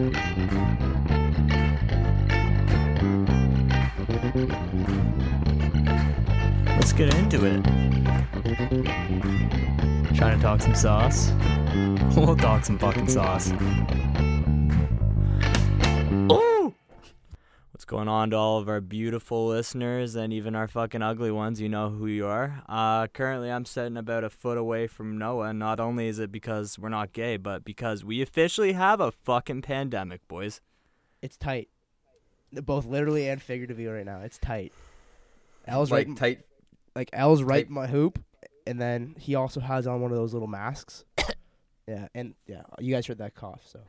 Let's get into it. Trying to talk some sauce? We'll talk some fucking sauce. Going on to all of our beautiful listeners and even our fucking ugly ones? You know who you are. Uh, currently, I'm sitting about a foot away from Noah. And not only is it because we're not gay, but because we officially have a fucking pandemic, boys. It's tight. Both literally and figuratively right now. It's tight. L's like right tight. like L's right tight- my hoop and then he also has on one of those little masks. yeah, and yeah, you guys heard that cough, so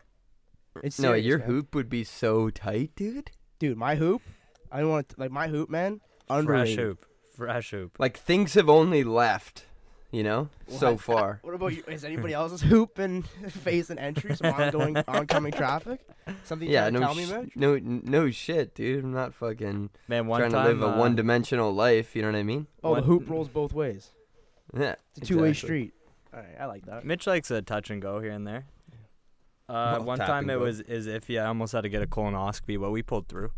it's No, your man. hoop would be so tight, dude. Dude, my hoop, I want to like my hoop, man. Fresh Underrated. hoop. Fresh hoop. Like things have only left, you know, so What? far. What about you? Is anybody else's hoop and facing entry, some ongoing oncoming traffic? Something you yeah, trying to no, tell me, sh- Mitch? no, no shit, dude. I'm not fucking Man, one trying time. to live a uh, one-dimensional life. You know what I mean? Oh, the What- hoop rolls both ways. Yeah, It's a two-way exactly. street. All right, I like that. Mitch likes a touch and go here and there. Uh, Well, one time it go. was is iffy. I almost had to get a colonoscopy, but we pulled through.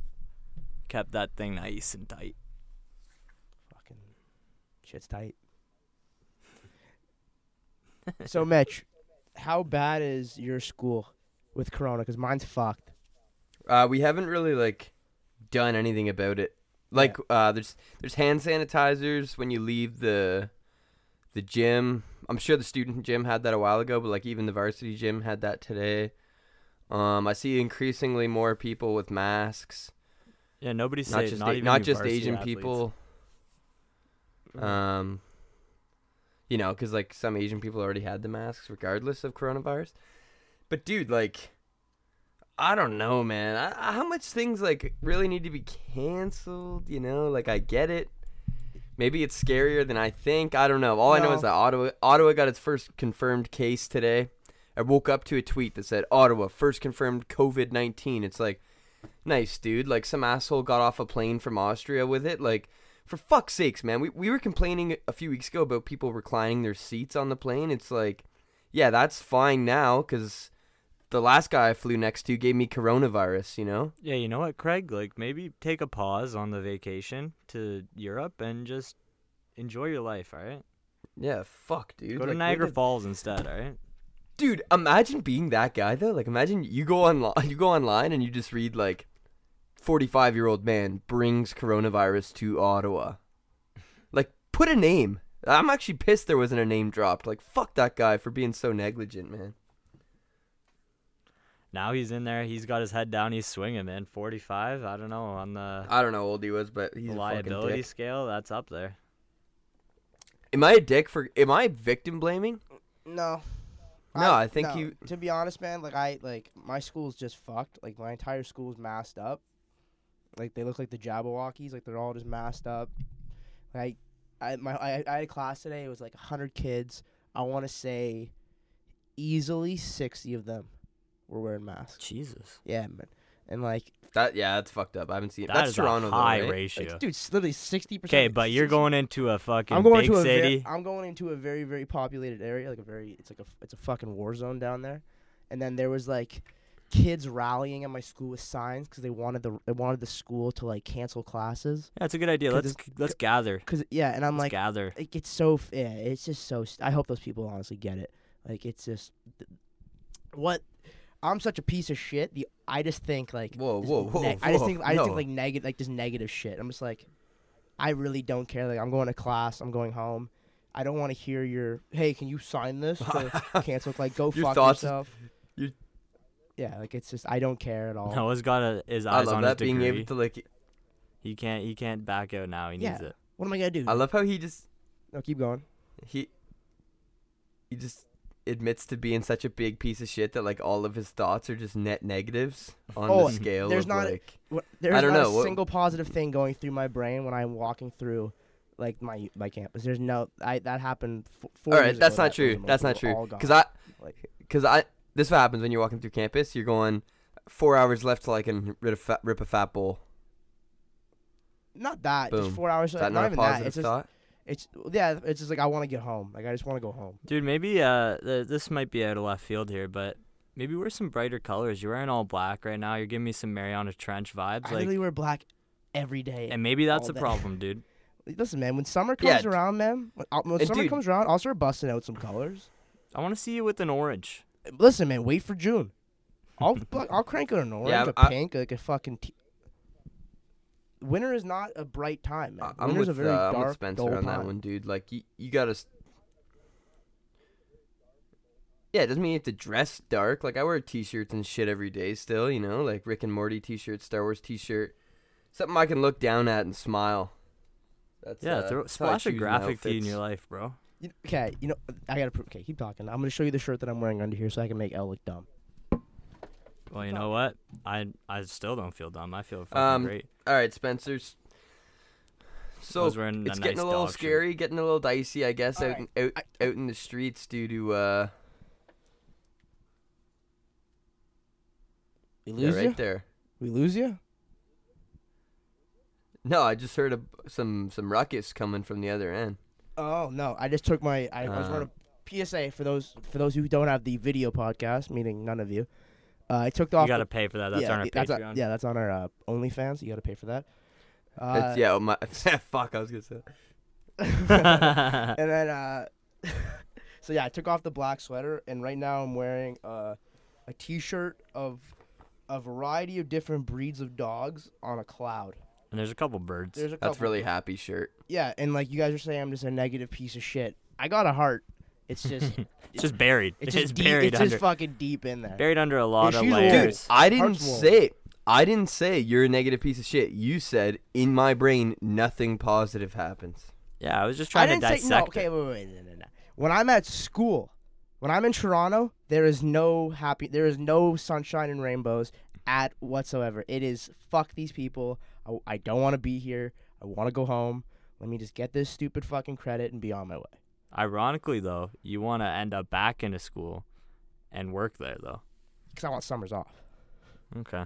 Kept that thing nice and tight. Fucking shit's tight. so, Mitch, how bad is your school with Corona? Because mine's fucked. Uh, we haven't really like done anything about it. Like, uh, there's there's hand sanitizers when you leave the the gym. I'm sure the student gym had that a while ago, but like even the varsity gym had that today. Um, I see increasingly more people with masks. Yeah, nobody's not just not a- even not just Asian athletes. people. Um, you know, because like some Asian people already had the masks regardless of coronavirus. But dude, like, I don't know, man. I, I- how much things like really need to be canceled? You know, like I get it. Maybe it's scarier than I think. I don't know. All I know is that Ottawa Ottawa got its first confirmed case today. I woke up to a tweet that said Ottawa first confirmed COVID nineteen. It's like, nice dude. Like some asshole got off a plane from Austria with it. Like, for fuck's sakes, man. We we were complaining a few weeks ago about people reclining their seats on the plane. It's like, yeah, that's fine now because the last guy I flew next to gave me coronavirus. You know. Yeah, you know what, Craig? Like maybe take a pause on the vacation to Europe and just enjoy your life. All right, Yeah, fuck, dude. go to Like, Niagara at- Falls instead. All right. Dude, imagine being that guy though. Like, imagine you go online, you go online, and you just read like, forty-five-year-old man brings coronavirus to Ottawa. Like, put a name. I'm actually pissed there wasn't a name dropped. Like, fuck that guy for being so negligent, man. Now he's in there. He's got his head down. He's swinging, man. Forty-five. I don't know on the I don't know how old he was, but he's a fucking liability dick. scale. That's up there. Am I a dick for? Am I victim blaming? No. No, I think no. you- To be honest, man, like I like my school's just fucked. Like my entire school's masked up. Like they look like the Jabberwockies. Like they're all just masked up. Like I my I, I had a class today. It was like hundred kids. I want to say, easily sixty of them were wearing masks. Jesus. Yeah, man. And like, That yeah, that's fucked up. I haven't seen. That that's is Toronto, a though, high right? ratio. like dude, it's literally sixty percent. Okay, but you're going into a fucking I'm going big to a city. Very, I'm going into a very very populated area, like a very it's like a it's a fucking war zone down there. And then there was like kids rallying at my school with signs because they wanted the they wanted the school to like cancel classes. yeah, it's a good idea. Let's let's gather. Cause yeah, and I'm Let's like, gather. it gets so yeah, it's just so. St- I hope those people honestly get it. Like it's just th- what. I'm such a piece of shit. The I just think like Whoa, just whoa, whoa, I just think I just think like negative like just negative shit. I'm just like, I really don't care. Like I'm going to class. I'm going home. I don't want to hear your hey, can you sign this to cancel? Like go Your fuck thoughts- yourself. your- yeah, like it's just I don't care at all. Noah's got a, his I eyes love on that his being degree. able to like. He can't he can't back out now. He needs it. What am I gonna do? I love how he just no, keep going. he he just admits to being such a big piece of shit that like all of his thoughts are just net negatives on Oh, the scale there's not- like What, there's don't not know, a single positive thing going through my brain when I'm walking through like my my campus. There's no I that happened. F- four all years that's ago, not that true that's not true because. I because I this is what happens when you're walking through campus you're going four hours left till I can rip a fat, rip a fat bowl not that Boom. just four hours. is that not, not, a even positive that. It's just thought it's yeah. It's just like I want to get home. Like I just want to go home. Dude, maybe uh th- this might be out of left field here, but maybe wear some brighter colors. You're wearing all black right now. You're giving me some Mariana Trench vibes. I Like, literally wear black every day. and maybe that's the problem, dude. Listen, man, when summer comes d- around, man, when, uh, when And summer dude- comes around, I'll start busting out some colors. I want to see you with an orange. Listen, man, wait for June. I'll I'll crank out an orange, Yeah, a I- pink, like a fucking. T- Winter is not a bright time, man. I- I'm Winter's with, a very uh, I'm dark, with Spencer dull on that time. one, dude. Like you, you gotta. s- Yeah, it doesn't mean you have to dress dark. Like I wear t-shirts and shit every day still, you know, like Rick and Morty t-shirt, Star Wars t-shirt, something I can look down at and smile. That's Yeah, uh, throw, that's splash a graphic tee in your life, bro. You- Okay, you know, I gotta. Okay, keep talking. I'm gonna show you the shirt that I'm wearing under here, so I can make Elle look dumb. Well, you know what? I I still don't feel dumb. I feel fucking Um, great. All right, Spencer's. So was wearing it's a getting nice a little dog shirt. scary, getting a little dicey, I guess, out Alright, in, out I- out in the streets due to uh We yeah, lose right there. We lose you. No, I just heard a, some some ruckus coming from the other end. Oh no! I just took my. I, I was Uh. wearing a PSA for those for those who don't have the video podcast, meaning none of you. Uh, I took off. You gotta the, pay for that. That's yeah, on our that's Patreon. On, yeah, that's on our uh, OnlyFans. You got to pay for that. Uh, It's, yeah, oh my fuck, I was gonna say. and then uh, so yeah, I took off the black sweater, and right now I'm wearing uh, a T-shirt of a variety of different breeds of dogs on a cloud. and there's a couple birds. There's a couple That's couple- really happy shirt. yeah, and like you guys are saying, I'm just a negative piece of shit. I got a heart. It's just it's just buried. it's It's, just deep, buried it's under just fucking deep in there. buried under a lot of she's a Dude, layers. I didn't Heart's wolf. say I didn't say you're a negative piece of shit. You said in my brain nothing positive happens. Yeah, I was just I trying to didn't say dissect no. Okay, it. wait, wait, wait, no, no, no. When I'm at school, when I'm in Toronto, there is no happy, there is no sunshine and rainbows at whatsoever. It is fuck these people. I, I don't want to be here. I want to go home. Let me just get this stupid fucking credit and be on my way. Ironically, though, you want to end up back into school and work there, though. Because I want summers off. Okay.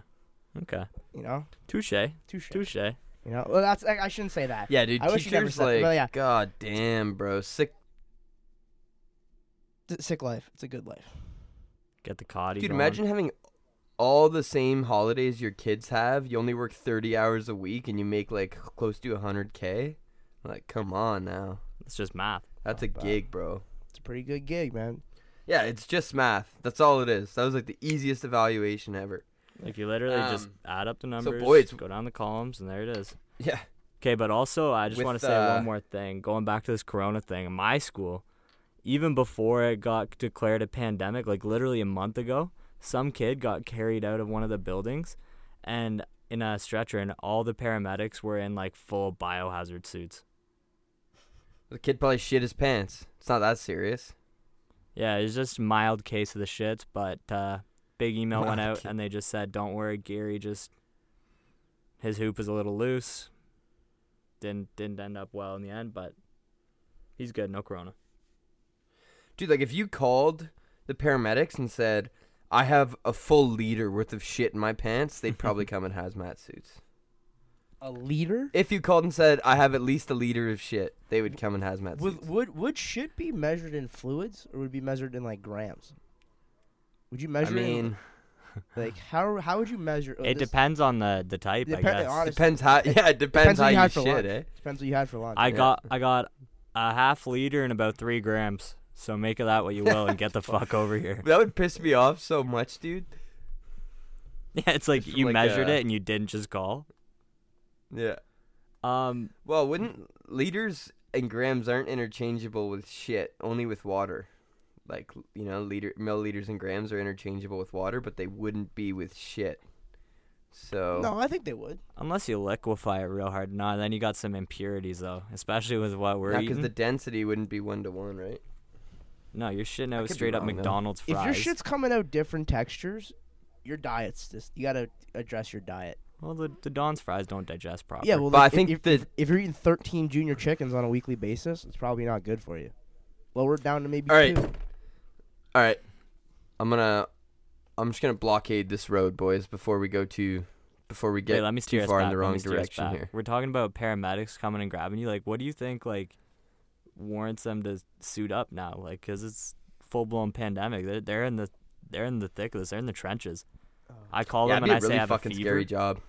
Okay. You know, Touche. touche. Touche. You know, well, that's I, I shouldn't say that. Yeah, dude. I wish you never teachers said- like, well, yeah. god damn, bro, sick. It's a sick life. It's a good life. Get the cotty. Dude, going. imagine having all the same holidays your kids have. You only work thirty hours a week and you make like close to hundred k. Like, come on now. It's just math. That's a gig, bro. It's a pretty good gig, man. Yeah, it's just math. That's all it is. That was like the easiest evaluation ever. Like you literally just Um, add up the numbers, boys- go down the columns, and there it is. Yeah. Okay, but also I just With, want to say uh, one more thing. Going back to this Corona thing, in my school, even before it got declared a pandemic, like literally a month ago, some kid got carried out of one of the buildings, and in a stretcher, and all the paramedics were in like full biohazard suits. The kid probably shit his pants. It's not that serious. Yeah, it's just mild case of the shits, but uh, big email went out and they just said, "Don't worry, Gary. Just his hoop is a little loose. Didn't didn't end up well in the end, but he's good. No corona." Dude, like if you called the paramedics and said, I have a full liter worth of shit in my pants, they'd probably come in hazmat suits. A liter? If you called and said, I have at least a liter of shit, they would come in hazmat Would, suits. would would shit be measured in fluids or would it be measured in like grams? Would you I measure it in, mean, like how how would you measure? oh, it this- depends on the the type, I Depen- guess. honestly, depends how. Yeah, it depends, what how you you, had for shit, lunch. eh? Depends what you had for lunch. I Yeah. got I got a half liter and about three grams. So make of that what you will, and get the fuck over here. That would piss me off so much, dude. Yeah, it's like From you like measured a- it and you didn't just call. Yeah. Um, Well, wouldn't liters and grams aren't interchangeable with shit, only with water. Like, you know, liter milliliters and grams are interchangeable with water, but they wouldn't be with shit. So no, I think they would. unless you liquefy it real hard, no, then you got some impurities though, especially with what we're because eating. Because the density wouldn't be one to one, right? No, you're shitting I out could straight up wrong, though. McDonald's If your shit's coming out different textures, your diet's just you gotta address your diet. Well, the the Don's fries don't digest properly. Yeah, well, But I think if, the- if, if you're eating 13 junior chickens on a weekly basis, it's probably not good for you. Lower it down to maybe All right. two. All right, I'm gonna, I'm just gonna blockade this road, boys, before we go to, before we get Wait, let me steer too us far back. in the wrong direction here. We're talking about paramedics coming and grabbing you. Like, what do you think? Like, warrants them to suit up now? Like, cause it's full blown pandemic. They're they're in the they're in the thick of this. They're in the trenches. I call yeah, them and be I a say I really have a fucking fever. scary job.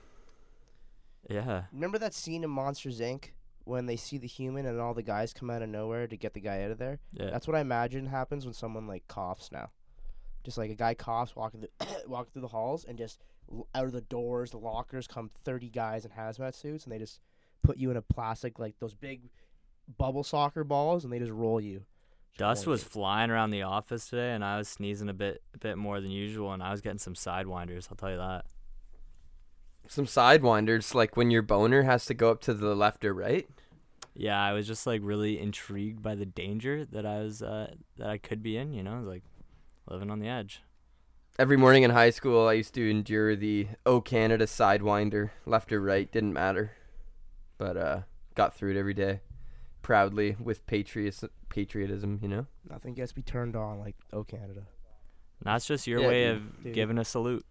Yeah. Remember that scene in Monsters Inc. when they see the human and all the guys come out of nowhere to get the guy out of there? Yeah. That's what I imagine happens when someone like coughs now. Just like a guy coughs walking the walking through the halls and just out of the doors, the lockers come thirty guys in hazmat suits and they just put you in a plastic like those big bubble soccer balls and they just roll you. Dust was flying around the office today, and I was sneezing a bit, a bit more than usual, and I was getting some sidewinders. I'll tell you that. Some sidewinders, like when your boner has to go up to the left or right. Yeah, I was just like really intrigued by the danger that I was, uh, that I could be in. You know, I was like living on the edge. Every morning in high school, I used to endure the "Oh Canada" sidewinder, left or right, didn't matter, but uh, got through it every day, proudly with patriots patriotism. You know. Nothing gets me turned on like oh Canada. That's just your Yeah, way dude. of Dude. giving a salute.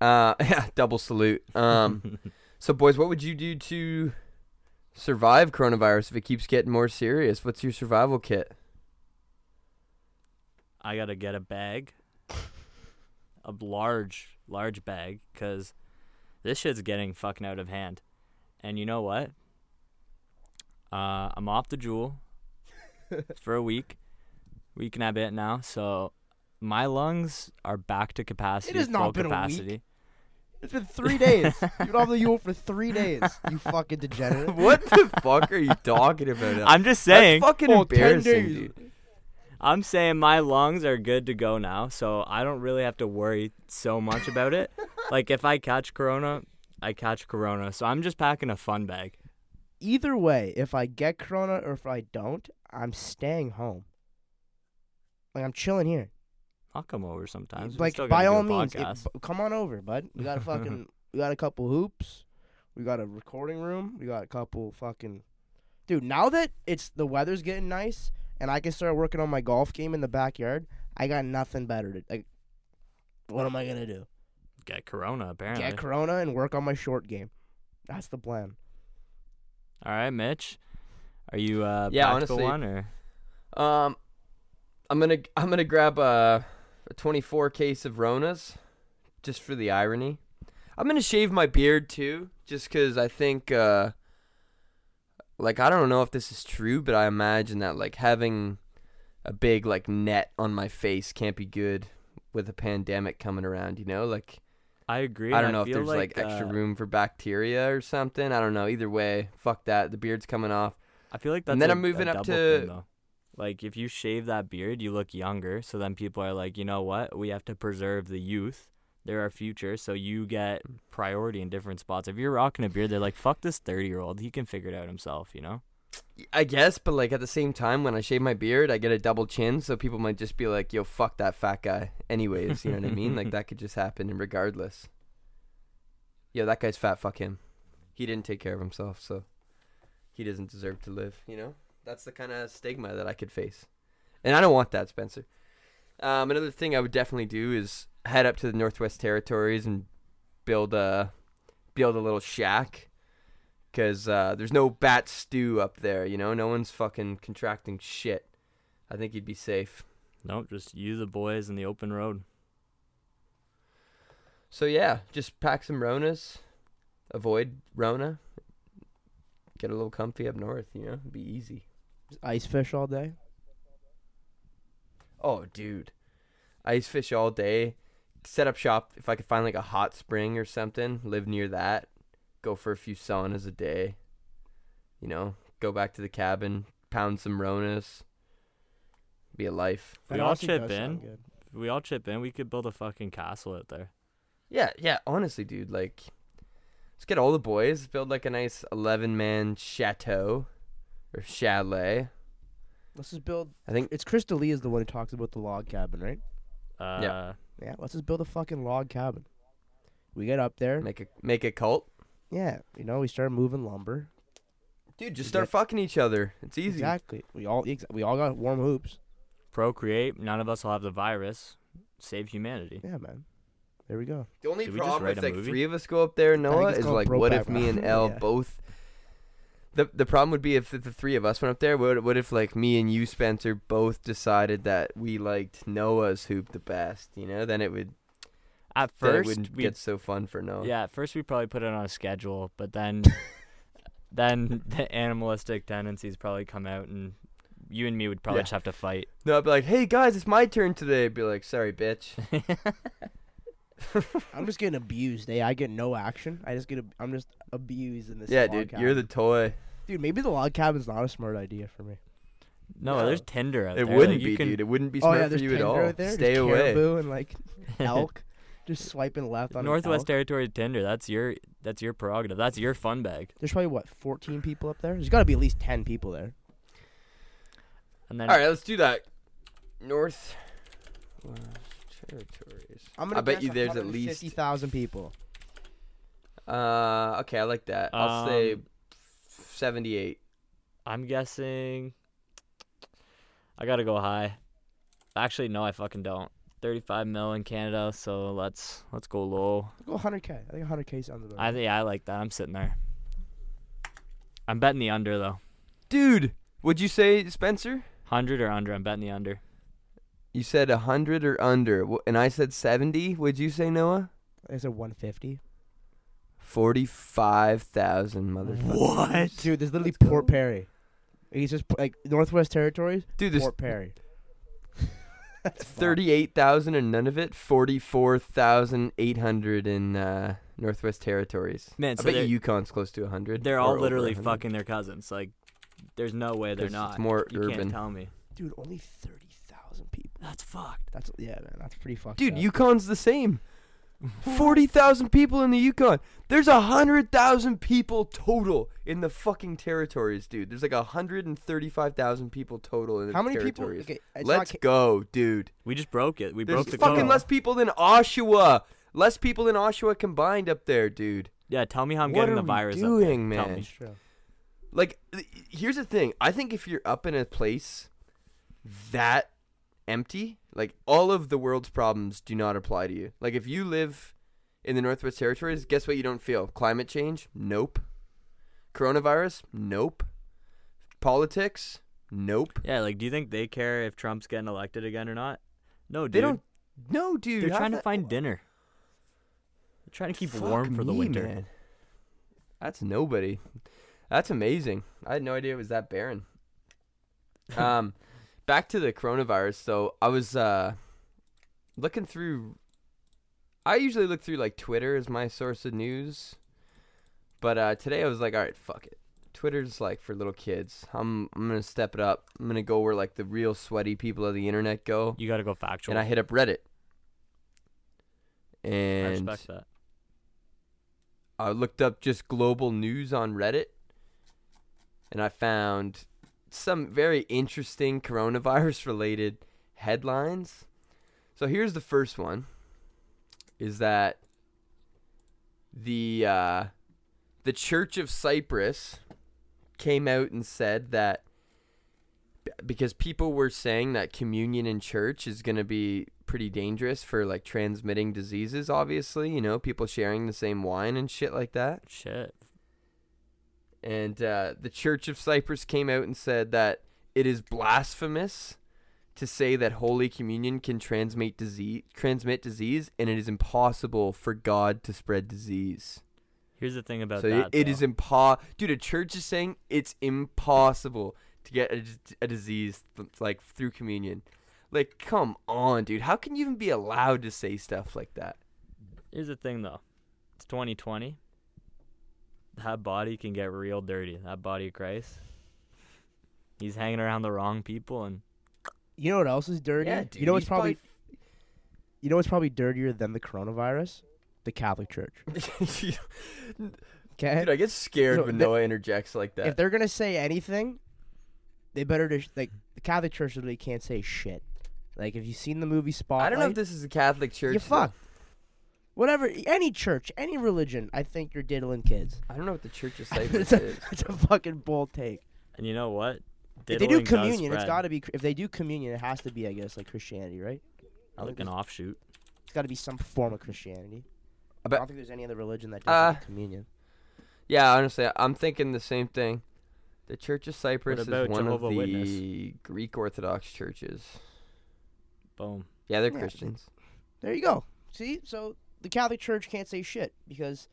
Uh, yeah, double salute. Um, so boys, what would you do to survive coronavirus if it keeps getting more serious? What's your survival kit? I gotta get a bag, a large, large bag, cause this shit's getting fucking out of hand. And you know what? Uh, I'm off the JUUL for a week, week and a bit now. So my lungs are back to capacity. It has not been a week. It's been three days. You've been off the JUUL for three days. You fucking degenerate. what the fuck are you talking about? I'm just saying. That's fucking Oh, 10 embarrassing, dude. I'm saying my lungs are good to go now, so I don't really have to worry so much about it. like if I catch corona, I catch corona. So I'm just packing a fun bag. Either way, if I get corona or if I don't, I'm staying home. Like I'm chilling here. I'll come over sometimes. Like by all means, b- come on over, bud. We got a fucking, we got a couple hoops, we got a recording room, we got a couple fucking, dude. Now that it's the weather's getting nice and I can start working on my golf game in the backyard, I got nothing better to like. What am I gonna do? Get corona apparently. Get corona and work on my short game. That's the plan. All right, Mitch. Are you uh Yeah, practical honestly- one or Um, I'm gonna I'm gonna grab a, a 24 case of Ronas, just for the irony. I'm gonna shave my beard too, just 'cause I think uh, like I don't know if this is true, but I imagine that like having a big like net on my face can't be good with a pandemic coming around. You know, like I agree. I don't know if there's like, extra uh, room for bacteria or something. I don't know. Either way, fuck that. The beard's coming off. I feel like that's And then i I'm moving up to- thing, like if you shave that beard, you look younger. So then people are like, you know what? We have to preserve the youth. They're our future, so you get priority in different spots. If you're rocking a beard, they're like, "Fuck this thirty-year-old. He can figure it out himself." You know? I guess, but like at the same time, when I shave my beard, I get a double chin, so people might just be like, "Yo, fuck that fat guy." Anyways, you know what I mean? Like that could just happen, and regardless. Yo, that guy's fat. Fuck him. He didn't take care of himself, so he doesn't deserve to live. You know, that's the kind of stigma that I could face, and I don't want that, Spencer. Um, another thing I would definitely do is head up to the Northwest Territories and build a build a little shack because uh, there's no bat stew up there. You know, no one's fucking contracting shit. I think you'd be safe. Nope. Just you, the boys, in the open road. So yeah, just pack some Ronas, avoid Rona, get a little comfy up north. You know, It'd be easy. Ice fish all day. Oh, dude, ice fish all day. Set up shop if I could find like a hot spring or something. Live near that. Go for a few saunas a day. You know, go back to the cabin, pound some Ronas. Be a life. We all chip in. If we all chip in, we could build a fucking castle out there. Yeah, yeah, honestly, dude, like let's get all the boys, build like a nice 11-man chateau or chalet. Let's just build. I think It's Chris D'Elia is the one who talks about the log cabin, right? Uh, Yeah. Let's just build a fucking log cabin. We get up there. make a make a cult. Yeah. You know, we start moving lumber. Dude, just You start get- fucking each other. It's easy. Exactly. We all ex- we all got warm hoops. procreate. None of us will have the virus. Save humanity. Yeah, man. There we go. The only Did we just problem write if a like movie? three of us go up there, Noah, it's is called like what Brokeback if me and Mountain. Elle Yeah. both The the problem would be if the, the three of us went up there. What what if like me and you, Spencer, both decided that we liked Noah's hoop the best? You know, then it would At then it first, wouldn't we get so fun for Noah. yeah, at first we probably put it on a schedule, but then then the animalistic tendencies probably come out, and you and me would probably Yeah. just have to fight. No, I'd be like, hey guys, it's my turn today. I'd be like, sorry, bitch. I'm just getting abused. Eh? I get no action. I just get. ab- I'm just abused in this. yeah, log dude, cabin. you're the toy. dude. Maybe the log cabin's not a smart idea for me. no, No. there's Tinder out It there. It wouldn't like, you be, can, dude. It wouldn't be oh smart yeah, for there's you at Tinder all. right there. Stay Just away. Caribou and like elk, just swiping left on Northwest elk. Territory Tinder. That's your that's your prerogative. That's your fun bag. There's probably what 14 people up there. There's got to be at least 10 people there. And then All right, let's do that. North West Territories. I'm gonna I bet you there's at least 50,000 people. Uh, okay, I like that. I'll say Um, seventy-eight. I'm guessing. I gotta go high. Actually, no, I fucking don't. 35 mil in Canada, so let's let's go low. Go 100k. I think 100k sounds about. I right. think I like that. I'm sitting there. I'm betting the under though. Dude, would you say Spencer? Hundred or under? I'm betting the under. You said hundred or under, and I said seventy. Would you say Noah? I said 150. Forty-five thousand motherfuckers. What? Dude, there's literally Let's Port go. Perry. He's just like Northwest Territories. Dude, there's Port Perry. That's fucked. thirty-eight thousand and none of it. Forty-four thousand eight hundred in uh, Northwest Territories. Man, I bet you Yukon's close to hundred. they're all literally fucking their cousins. Like, there's no way they're 'Cause not. it's more you urban. can't tell me. Dude, only 30,000 people. That's fucked. That's yeah, man. That's pretty fucked. Dude, up. Yukon's the same. Forty thousand people in the Yukon. There's a hundred thousand people total in the fucking territories, dude. There's like a hundred and thirty-five thousand people total in the How many people? territories. Okay, it's Let's not, ca- go, dude. We just broke it. We There's broke the fucking code. less people than Oshawa. Less people than Oshawa combined up there, dude. Yeah, tell me how I'm what getting are the we virus. up there. doing, Tell man? me. True. Like, th- here's the thing. I think if you're up in a place that empty, like all of the world's problems do not apply to you. Like if you live in the Northwest Territories, guess what you don't feel? Climate change? Nope. Coronavirus? Nope. Politics? Nope. Yeah, like, do you think they care if Trump's getting elected again or not? No, dude. They don't No, dude. They're trying to that- find dinner. They're trying to keep Fuck warm for the winter. man. That's nobody. That's amazing. I had no idea it was that barren. Um, back to the coronavirus. So I was uh looking through. I usually look through like Twitter as my source of news, but uh, today I was like, all right, fuck it. Twitter's like for little kids. I'm I'm gonna step it up. I'm gonna go where like the real sweaty people of the internet go, You got to go factual. and I hit up Reddit. I And respect that. I looked up just global news on Reddit and I found some very interesting coronavirus related headlines. So here's the first one is that the uh, the Church of Cyprus came out and said that because people were saying that communion in church is going to be pretty dangerous for like transmitting diseases obviously you know people sharing the same wine and shit like that Shit. And uh, the Church of Cyprus came out and said that it is blasphemous to say that Holy Communion can transmit disease, transmit disease, and it is impossible for God to spread disease. Here's the thing about so that. it, it is impo. Dude, a church is saying it's impossible to get a disease th- like through communion. Like, come on, dude. How can you even be allowed to say stuff like that? Here's the thing, though. It's 2020. That body can get real dirty. That body of Christ. He's hanging around the wrong people, and You know what else is dirty? Yeah, dude, you know what's he's probably, you know what's probably dirtier than the coronavirus? The Catholic Church. Okay, dude, I get scared So when the- Noah interjects like that. If they're gonna say anything, they better just like the Catholic Church literally can't say shit. Like if you've seen the movie Spotlight, I don't know if this is a Catholic church. you though. fucked. Whatever, any church, any religion, I think you're diddling kids. I don't know what the Church of it's, Cyprus a, is. it's a fucking bold take. and you know what? if they do Diddling does communion, it's spread. got to be. If they do communion, it has to be, I guess, like Christianity, right? I like think an there's- offshoot. It's got to be some form of Christianity. I I don't think there's any other religion that Uh, does communion. Yeah, honestly, I'm thinking the same thing. The Church of Cyprus is about one Jehovah of the Witness? Greek Orthodox churches. Boom. Yeah, they're Yeah, Christians. There you go. See, so the Catholic Church can't say shit because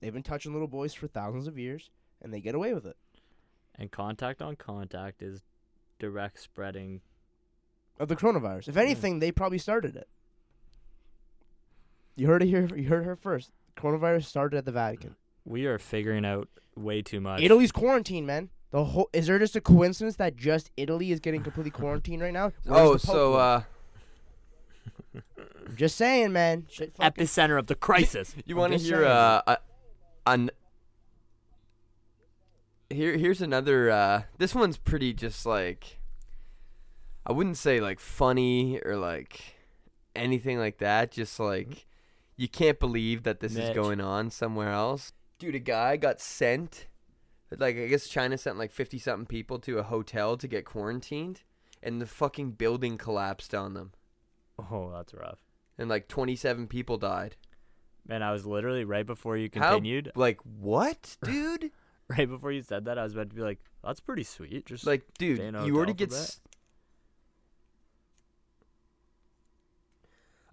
they've been touching little boys for thousands of years, and they get away with it. And contact on contact is direct spreading. Of the coronavirus. If anything, they probably started it. You heard it here. You heard her first. Coronavirus started at the Vatican. We are figuring out way too much. Italy's quarantine, man. The whole is there just a coincidence that just Italy is getting completely quarantined right now? Where's Oh, so uh, I'm just saying, man. Shit fucking- Epicenter of the crisis. you want to just hear saying. uh, a, an here here's another uh this one's pretty just like I wouldn't say like funny or like anything like that just like you can't believe that this is going on somewhere else dude a guy got sent like I guess China sent like 50 something people to a hotel to get quarantined and the fucking building collapsed on them Oh, that's rough. and like 27 people died Man, I was literally right before you How- continued, like what dude right before you said that, I was about to be like, "That's pretty sweet." Just like dude you already get for a bit? s-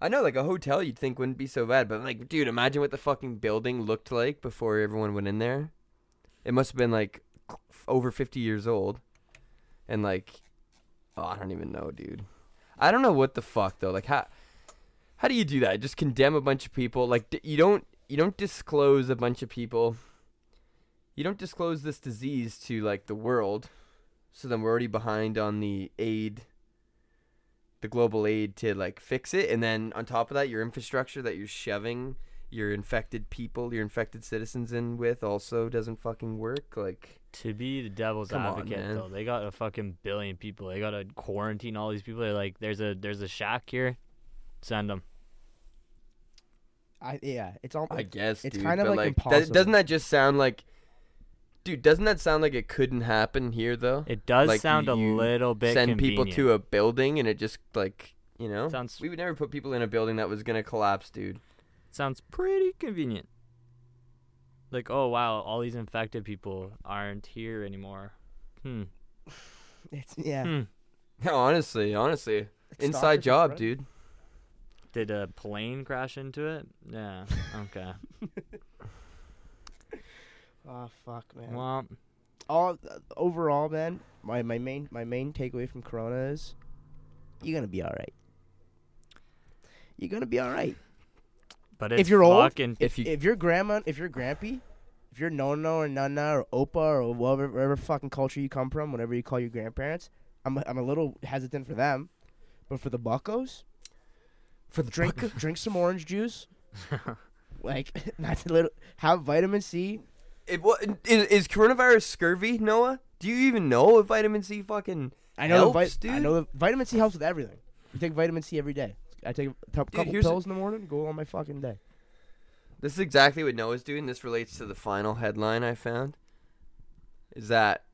I know like a hotel you'd think wouldn't be so bad but like dude imagine what the fucking building looked like before everyone went in there it must have been like over 50 years old and like oh I don't even know dude I don't know what the fuck though. Like how how do you do that? Just condemn a bunch of people? Like you don't you don't disclose a bunch of people. You don't disclose this disease to like the world. So then we're already behind on the aid the global aid to like fix it. And then on top of that your infrastructure that you're shoving your infected people your infected citizens in with also doesn't fucking work. Like to be the devil's Come advocate man. though. They got a fucking billion people. They got to quarantine all these people. They're like, "There's a there's a shack here. Send them." I yeah, it's all. i guess it's dude, kind of but, like that- impossible. doesn't that just sound like dude doesn't that sound like it couldn't happen here though It does Like, sound a little bit send people to a building and it just like you know Sounds- we would never put people in a building that was gonna collapse dude Sounds pretty convenient. Like, oh wow, all these infected people aren't here anymore. Hmm. It's yeah. Hmm. no honestly honestly It stops inside at job front. dude Did a plane crash into it? Yeah. Okay. Oh fuck, man. well, all uh, overall, man, my, my main my main takeaway from Corona is you're gonna be all right. You're gonna be all right. But If you're old, fucking if you If your grandma, if your grampy, if you're Nona or Nana or Opa or whatever, whatever fucking culture you come from, whatever you call your grandparents, I'm a, I'm a little hesitant for them, but for the Buckos, for the drink drink some orange juice. Like that's a little have vitamin C. It, what, is, is coronavirus scurvy, Noah? Do you even know if vitamin C fucking? I know Helps, vi- I know vitamin C helps with everything. You take vitamin C every day. I take a tou- couple here's a- pills in the morning, go on my fucking day. This is exactly what Noah's doing. This relates to the final headline I found. Is that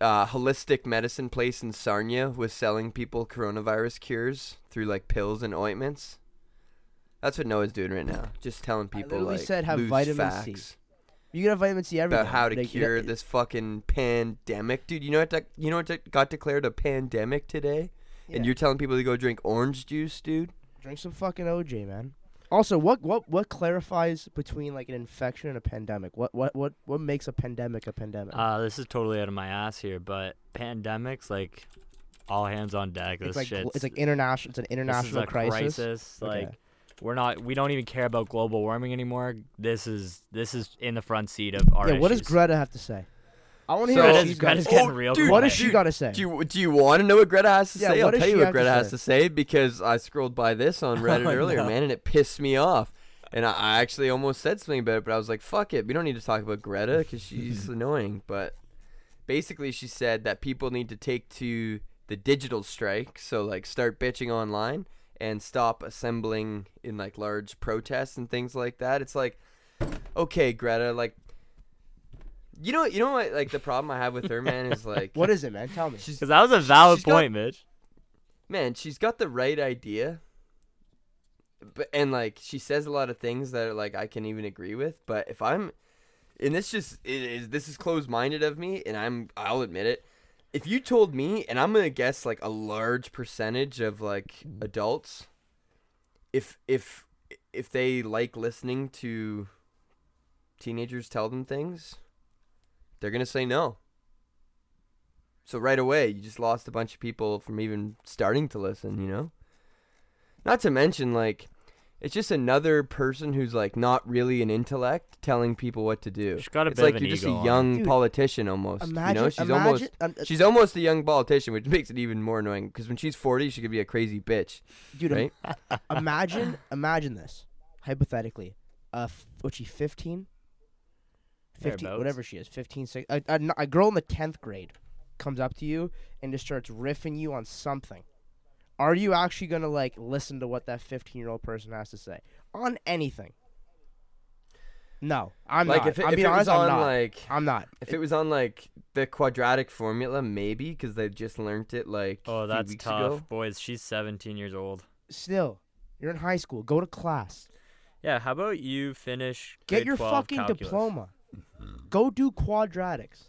uh, holistic medicine place in Sarnia was selling people coronavirus cures through like pills and ointments. That's what Noah's doing right now. Just telling people literally like said have loose vitamin C facts You can have vitamin C every about how to Like, you cure got- this fucking pandemic, dude. You know what? de- you know what de- got declared a pandemic today? Yeah. And you're telling people to go drink orange juice, dude? drink some fucking OJ, man. Also, what what what clarifies between like an infection and a pandemic? What what what what makes a pandemic a pandemic? uh, this is totally out of my ass here, but pandemics like all hands on deck. This it's like shit's it's like international. It's an this is international a crisis. Okay. Like we're not we don't even care about global warming anymore. This is this is in the front seat of our yeah. What does. Greta have to say? I want to hear what Greta's, she's got. Greta's to getting Oh, real dude, What quiet. has she got to say? Do you do you want to know what Greta has to Yeah, say? what I'll does tell she you what have to Greta has say? to say because I scrolled by this on Reddit Oh, earlier, no. man, and it pissed me off. And I, I actually almost said something about it, but I was like, "Fuck it, we don't need to talk about Greta because she's annoying." But basically, she said that people need to take to the digital strike, so like start bitching online and stop assembling in like large protests and things like that. It's like, okay, Greta, like. You know, you know what? Like the problem I have with her, man, is like What is it, man? Tell me. she's Because that was a valid she's got- point, Mitch. man, she's got the right idea. But and like she says a lot of things that are like I can even agree with, but if I'm and this just it is this is closed minded of me, and I'm I'll admit it. If you told me, and I'm gonna guess like a large percentage of like adults, if if if they like listening to teenagers tell them things, they're gonna say no. So right away, you just lost a bunch of people from even starting to listen. You know. Not to mention, like, it's just another person who's like not really an intellect telling people what to do. She's got a it's bit like of an you're just ego a on young Dude, politician almost. Imagine, you know, she's imagine, almost um, uh, she's almost a young politician, which makes it even more annoying. Because when she's forty, she could be a crazy bitch, dude. im- right? imagine, imagine this hypothetically. Uh, f- what she 15? 15, whatever she is, 15, A a, a, n- a girl in the 10th grade comes up to you and just starts riffing you on something. Are you actually going to like listen to what that 15 year old person has to say on anything? No, I'm like not. if it, I'm if being it was honest, I'm on not. like I'm not. if it was on like the quadratic formula, maybe because they just learned it like Oh, that's weeks tough, ago. boys. She's 17 years old. Still, you're in high school. Go to class. Yeah, how about you finish? Get your 12 fucking calculus? diploma. Go do quadratics.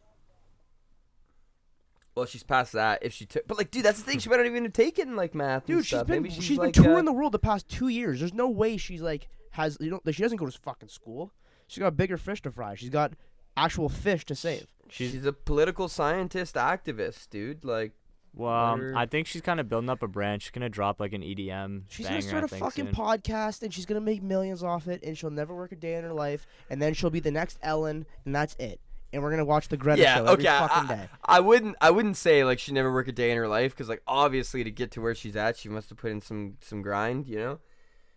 Well, she's past that. If she took, but like, dude, that's the thing. She might not even have taken like math. and Dude, she's been she's, she's like, been touring uh, the world the past two years. There's no way she's like has you know she doesn't go to fucking school. She's got bigger fish to fry. She's got actual fish to save. She's She's a political scientist activist, dude. Like, well, um, I think she's kind of building up a brand. She's gonna drop like an EDM. She's banger, gonna start a fucking soon. podcast and she's gonna make millions off it and she'll never work a day in her life and then she'll be the next Ellen and that's it. And we're gonna watch the Greta yeah, show every okay. I- fucking I, day. I wouldn't, I wouldn't say like she never work a day in her life because like obviously to get to where she's at, she must have put in some some grind, you know.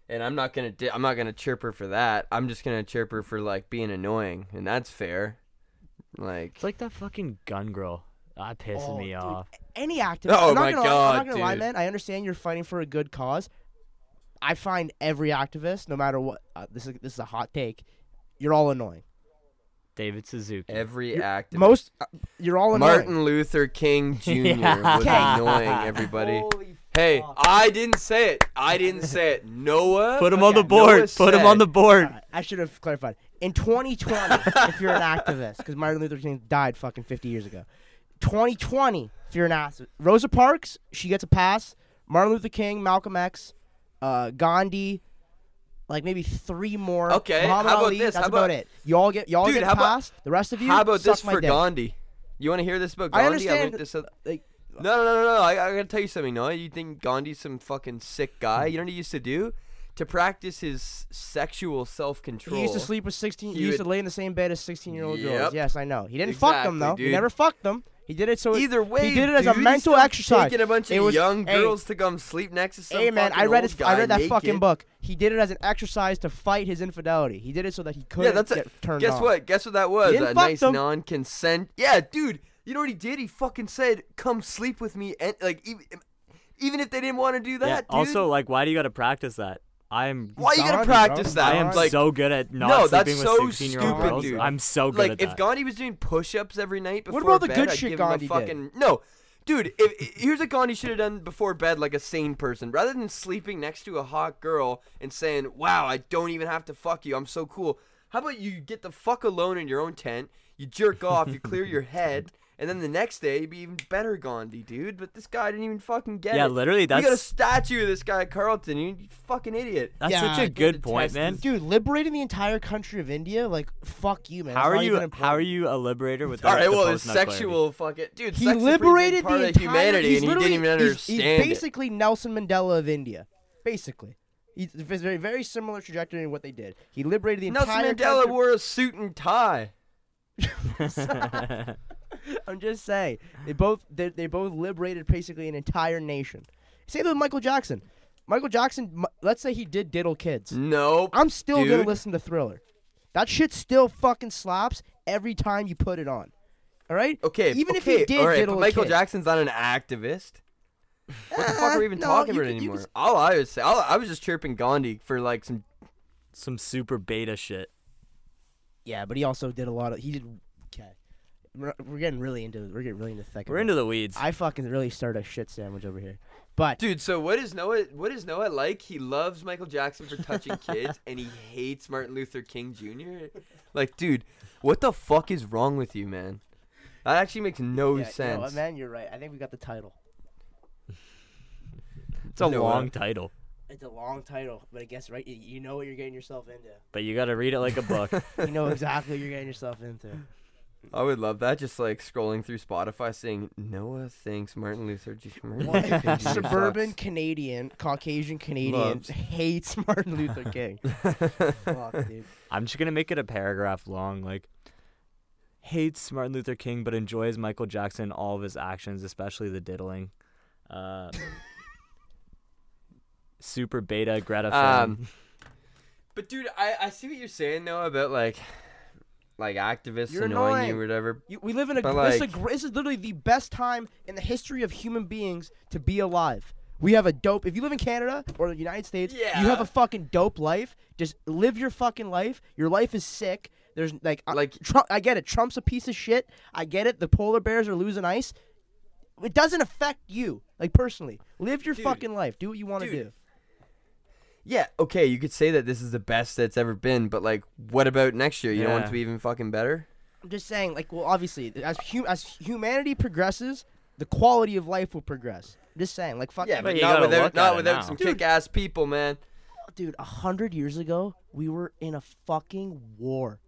And I'm not gonna, di- I'm not gonna chirp her for that. I'm just gonna chirp her for like being annoying, and that's fair. Like, It's like that fucking gun girl. That pisses Oh, me dude, off. Any activist. Oh I'm not my gonna lie, I'm God, not gonna lie, dude. man. I understand you're fighting for a good cause. I find every activist, no matter what, uh, this is this is a hot take. You're all annoying. David Suzuki. every You're- act. Most, uh, you're all annoying. Martin Luther King Jr. Yeah. was annoying everybody. Holy Hey, fuck. I didn't say it. I didn't say it. Noah. Put him on the board. Noah Put him on the board. Alright, I should have clarified. In 2020, if you're an activist, because Martin Luther King died fucking 50 years ago. 2020, if you're an activist. Rosa Parks, she gets a pass. Martin Luther King, Malcolm X, uh, Gandhi, like maybe three more. Okay, Muhammad how about Ali, this? That's How about, about- it. Y'all get y'all Dude, get a how about- the rest of you, How about this for dick. Gandhi? You want to hear this about Gandhi? I understand, looked this up. like- no, no, no, no, no. I, I gotta tell you something, Noah. You think Gandhi's some fucking sick guy? You know what he used to do? To practice his sexual self control. He used to sleep with 16. He, He used would- to lay in the same bed as 16 year old Yep. girls. Yes, I know. He didn't fuck them Exactly, though. He never fucked them. He did it so. Either way, he did it as a dude, he's mental still exercise. Taking a bunch It of was- young hey. girls to come sleep next to some Hey man, I read old his, I read that fucking book. He did it as an exercise to fight his infidelity. He did it so that he couldn't Yeah, that's get it. turned Guess on. what? Guess what that was? A nice them. non-consent. Yeah, dude. You know what he did? He fucking said, "Come sleep with me," and like even, even if they didn't want to do that, yeah. dude. Also, like, why do you gotta practice that? I'm. why you gotta Gandhi, practice bro. that? I am like, so good at not No, that's sleeping so with 16 year old stupid, girls. dude. I'm so good at like at if. Gandhi was doing push-ups every night before What about the bed, good I'd shit give him a Gandhi did? fucking no. Dude, if, if- here's what Gandhi should have done before bed, like a sane person. Rather than sleeping next to a hot girl and saying, "Wow, I don't even have to fuck you. I'm so cool." How about you get the fuck alone in your own tent? You jerk off, you clear your head, and then the next day you'd be even better, Gandhi, dude. But this guy didn't even fucking get yeah, it. literally, you got a statue of this guy, Carlton. You, you fucking idiot. that's Yeah, such a good point, man. is- Dude, liberating the entire country of India, like fuck you, man. How That's are you? How are you a liberator with All the, right, well, his post-nut clarity? sexual fucking dude. He sex is a liberated part the of entire. humanity, he's and he literally- didn't even he's- understand He's it. basically Nelson Mandela of India, basically. He's it's very very similar trajectory in what they did. He liberated the Nelson entire. Nelson Mandela country- wore a suit and tie. I'm just saying they both they, they both liberated basically an entire nation. Say that with Michael Jackson. Michael Jackson, let's say he did diddle kids. Nope. I'm still gonna listen to Thriller. That shit still fucking slaps every time you put it on. All right. Okay, Even if okay, he did all right, diddle but a Michael kid. Jackson's not an activist. What the fuck are we even Uh, no, talking about could- you anymore? could- All I was say, all, I was just chirping Gandhi for like some. Some super beta shit. Yeah, but he also did a lot of. He did. Okay. We're, we're getting really into. We're getting really into thick. We're into the weeds. I fucking really started a shit sandwich over here. But Dude, so what is Noah? What is Noah like? He loves Michael Jackson for touching kids, and he hates Martin Luther King Jr. Like, dude, what the fuck is wrong with you, man? That actually makes no Yeah, you know sense. what, man, you're right. I think we got the title. It's a You know what? long title, It's a long title, but I guess right. You, you know what you're getting yourself into. but you got to read it like a book. You know exactly what you're getting yourself into. I would love that. Just like scrolling through Spotify, saying Noah thinks Martin Luther J. Martin King Suburban. Canadian, Caucasian Canadian Loves. hates Martin Luther King. Fuck, dude. I'm just gonna make it a paragraph long, like hates Martin Luther King but enjoys Michael Jackson and all of his actions, especially the diddling. Uh, super beta Greta Um, But dude, I, I see what you're saying though about like like activists You're annoying annoying. you or whatever. You, we live in a. But, this, is a this is literally the best time in the history of human beings to be alive. We have a dope. If you live in Canada or the United States, you have a fucking dope life. Just live your fucking life. Your life is sick. There's like, uh, Like- Trump. I get it. Trump's a piece of shit. I get it. The polar bears are losing ice. It doesn't affect you, like personally. Live your Dude. fucking life. Do what you want to do. Yeah, okay, you could say that this is the best that's ever been, but like, what about next year? You don't want it to be even fucking better? I'm just saying, like, well, obviously, as hu- as humanity progresses, the quality of life will progress. I'm just saying, like, fuck. Yeah, but but you not gotta without look at not it without now. some Dude. kick-ass people, man. dude, a hundred years ago, we were in a fucking war.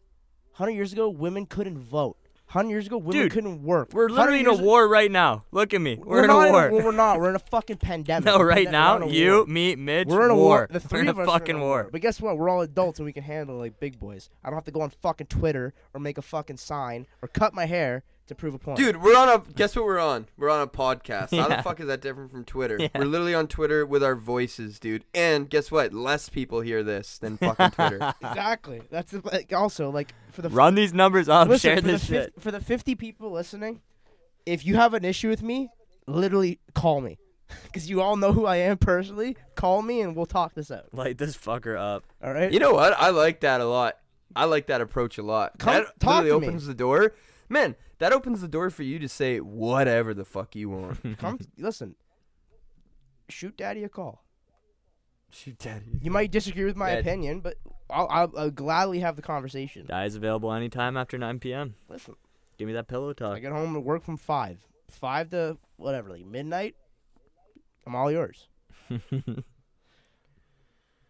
Hundred years ago, women couldn't vote. Hundred years ago, women Dude, couldn't work. We're literally in a war right now. Look at me. We're, We're, in a war. well, we're not. We're in a fucking pandemic. no, We're right in now, you, me, Mitch, We're in a war. war. The We're three in a of us are fucking in a war. But guess what? We're all adults and we can handle it like big boys. I don't have to go on fucking Twitter or make a fucking sign or cut my hair to prove a point. Dude, we're on a guess what we're on? We're on a podcast. How the fuck is that different from Twitter? Yeah. We're literally on Twitter with our voices, dude. And guess what? Less people hear this than fucking Twitter. exactly. That's the- like, also like for the Run these numbers up. Listen, share for this the shit. fif- for the 50 people listening, if you have an issue with me, literally call me. Because you all know who I am personally. Call me and we'll talk this out. Light this fucker up. All right? you know what? I like that a lot. I like that approach a lot. Come- that talk literally to me. opens the door. Man, that opens the door for you to say whatever the fuck you want. Come, listen. Shoot daddy a call. Shoot daddy. You might disagree with my Yeah. opinion, but I'll, I'll, I'll gladly have the conversation. Guys available anytime after 9 p.m. Listen, Give me that pillow talk. I get home to work from 5. 5 to whatever, like midnight. I'm all yours.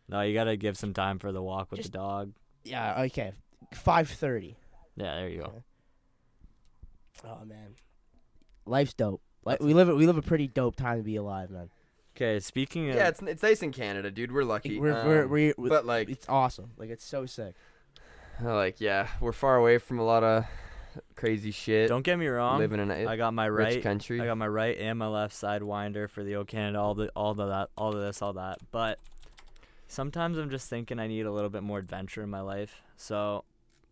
no, you gotta give some time for the walk with Just- the dog. Yeah, okay. 5.30. Yeah, there you go. Okay. Oh, man. Life's dope. Like, we live, a- we live a pretty dope time to be alive, man. Okay, speaking of Yeah, it's it's nice in Canada, dude. We're lucky. We're, we're, Um, we're, we're, but like, it's awesome. Like it's so sick. like yeah, we're far away from a lot of crazy shit. don't get me wrong. living in a I got my rich right country. I got my right and my left side winder for the old Canada, all the all the that all of this, all that. But sometimes I'm just thinking I need a little bit more adventure in my life. So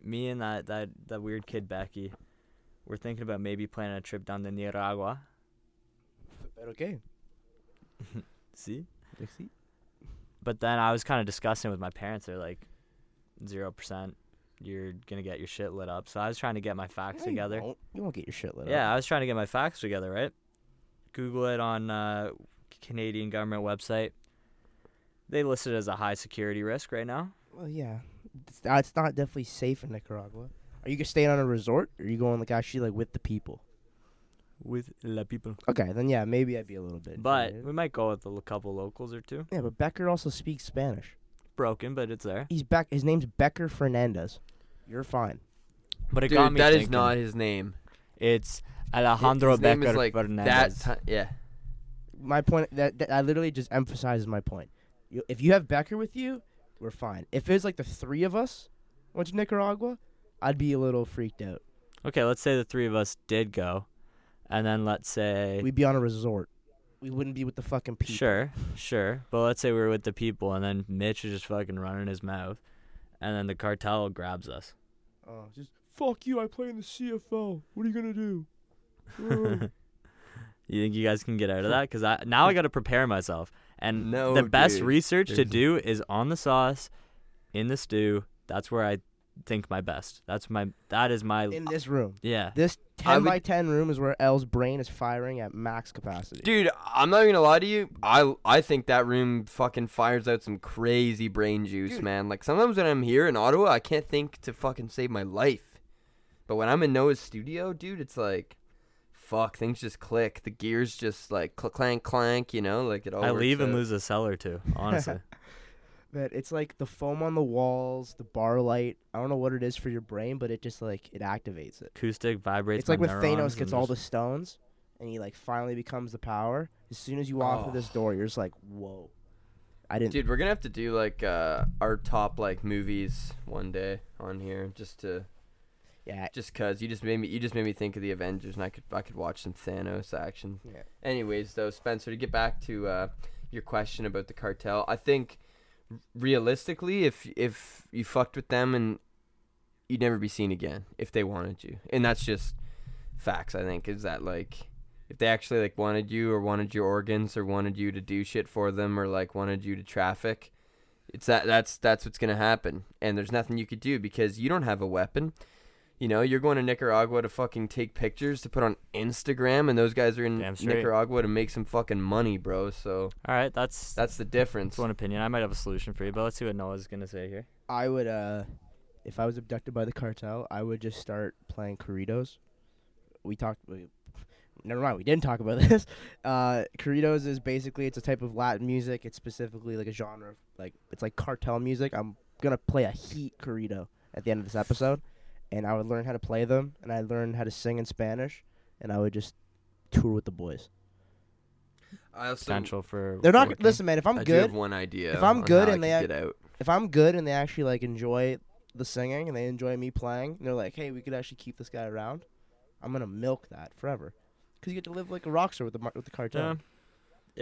me and that that that weird kid Becky, we're thinking about maybe planning a trip down to Nicaragua. But okay. See? Dixie. But then I was kind of discussing with my parents. They're like, zero percent. You're gonna get your shit lit up. So I was trying to get my facts No, you together. won't. You won't get your shit lit up. Yeah, I was trying to get my facts together, right? Google it on uh, Canadian government website. They list it as a high security risk right now. Well, yeah. It's, uh, it's not definitely safe in Nicaragua. Are you gonna stay on a resort? Or are you going like actually like with the people? With la people. Okay, then yeah, maybe I'd be a little bit. But intimidated. we might go with a l- couple locals or two. yeah, but Becker also speaks Spanish. Broken, but it's there. He's back. His name's Becker Fernandez. You're fine. But it Dude, got me that is thinking. not his name. It's Alejandro his name Becker is like Fernandez. that. ti- yeah. My point that, that I literally just emphasizes my point. You, if you have Becker with you, we're fine. If it's like the three of us went to Nicaragua, I'd be a little freaked out. okay, let's say the three of us did go, and then let's say We'd be on a resort. We wouldn't be with the fucking people. Sure, sure. But let's say we were with the people, and then Mitch is just fucking running his mouth, and then the cartel grabs us. Oh, just fuck you! I play in the CFL. What are you gonna do? You think you guys can get out of that? Because I now I got to prepare myself, and No, the best dude. research to There's- do is on the sauce, in the stew. That's where I think my best. That's my that is my in this room. yeah. This I 10 would- by 10 room is where L's brain is firing at max capacity. Dude, I'm not even gonna lie to you. I I think that room fucking fires out some crazy brain juice, Dude. man. Like sometimes when I'm here in Ottawa, I can't think to fucking save my life. But when I'm in Noah's studio, dude, it's like, fuck, things just click. The gears just like cl- clank clank, you know, like it all. I works leave and out. lose a cell or two, honestly. But it's like the foam on the walls, the bar light. I don't know what it is for your brain, but it just like it activates it. Acoustic vibrates. it's like when Thanos gets all the stones and he like finally becomes the power. As soon as you walk through this Oh. door, you're just like, whoa. I didn't. Dude, we're gonna have to do like uh, our top like movies one day on here, just to yeah. just cause you just made me you just made me think of the Avengers, and I could I could watch some Thanos action. Yeah. Anyways, though, Spencer, to get back to uh, your question about the cartel, I think r- realistically, if if you fucked with them and you'd never be seen again if they wanted you, and that's just facts. I think is that like if they actually like wanted you or wanted your organs or wanted you to do shit for them or like wanted you to traffic. It's that that's that's what's gonna happen, and there's nothing you could do because you don't have a weapon. You know, you're going to Nicaragua to fucking take pictures to put on Instagram, and those guys are in Nicaragua to make some fucking money, bro. So All right, that's that's the difference. that's one opinion. I might have a solution for you, but let's see what Noah's gonna say here. I would, uh, if I was abducted by the cartel, I would just start playing corridos. We talked. We, never mind. We didn't talk about this. Uh, corridos is basically it's a type of Latin music. It's specifically like a genre. Of, like it's like cartel music. I'm gonna play a heat corrido at the end of this episode, and I would learn how to play them, and I would learn how to sing in Spanish, and I would just tour with the boys. I also Potential for They're not working. listen, man. If I'm I do have good, one idea. If I'm on good how I and they could ac- get out. if I'm good and they actually like enjoy the singing and they enjoy me playing, and they're like, "Hey, we could actually keep this guy around," I'm gonna milk that forever, because you get to live like a rock star with the mar- with the cartel. Yeah.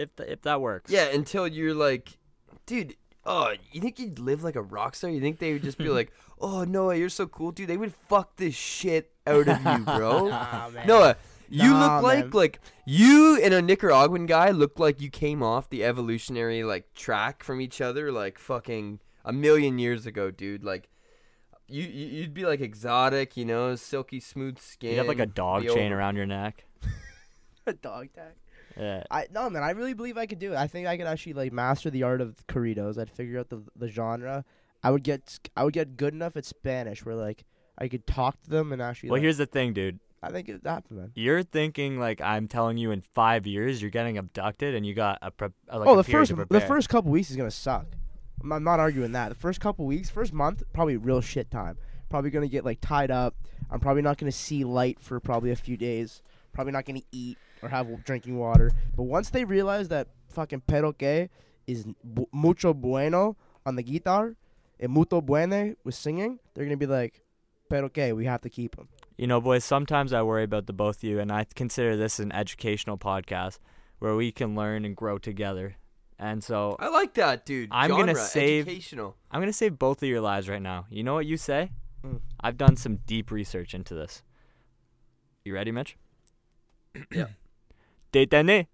If th- if that works. Yeah, until you're like, dude. Oh, you think you'd live like a rock star? You think they would just be like, "Oh, Noah, you're so cool, dude." They would fuck the shit out of you, bro. Nah, man. Noah, you Nah, look like man. like you and a Nicaraguan guy look like you came off the evolutionary like track from each other like fucking a million years ago, dude. Like you, you you'd be like exotic, you know, silky smooth skin. You have like a dog be chain around your neck. a dog tag. Yeah. I no man, I really believe I could do it. I think I could actually like master the art of corridos. I'd figure out the the genre. I would get I would get good enough at Spanish where like I could talk to them and actually. Well, like, here's the thing, dude. I think it happen, man. You're thinking like I'm telling you in five years you're getting abducted and you got a, pre- uh, like oh, the first the first couple weeks is gonna suck. I'm, I'm not arguing that. The first couple weeks, first month, probably real shit time. Probably gonna get like tied up. I'm probably not gonna see light for probably a few days. Probably not gonna eat or have drinking water. But once they realize that fucking pero que is bu- mucho bueno on the guitar, and mucho bueno with singing, they're gonna be like, pero que we have to keep him. You know, boys, sometimes I worry about the both of you, and I consider this an educational podcast where we can learn and grow together. And so I like that, dude. I'm gonna save- educational. I'm going to save both of your lives right now. You know what you say? Mm. I've done some deep research into this. You ready, Mitch? Yeah. Detene.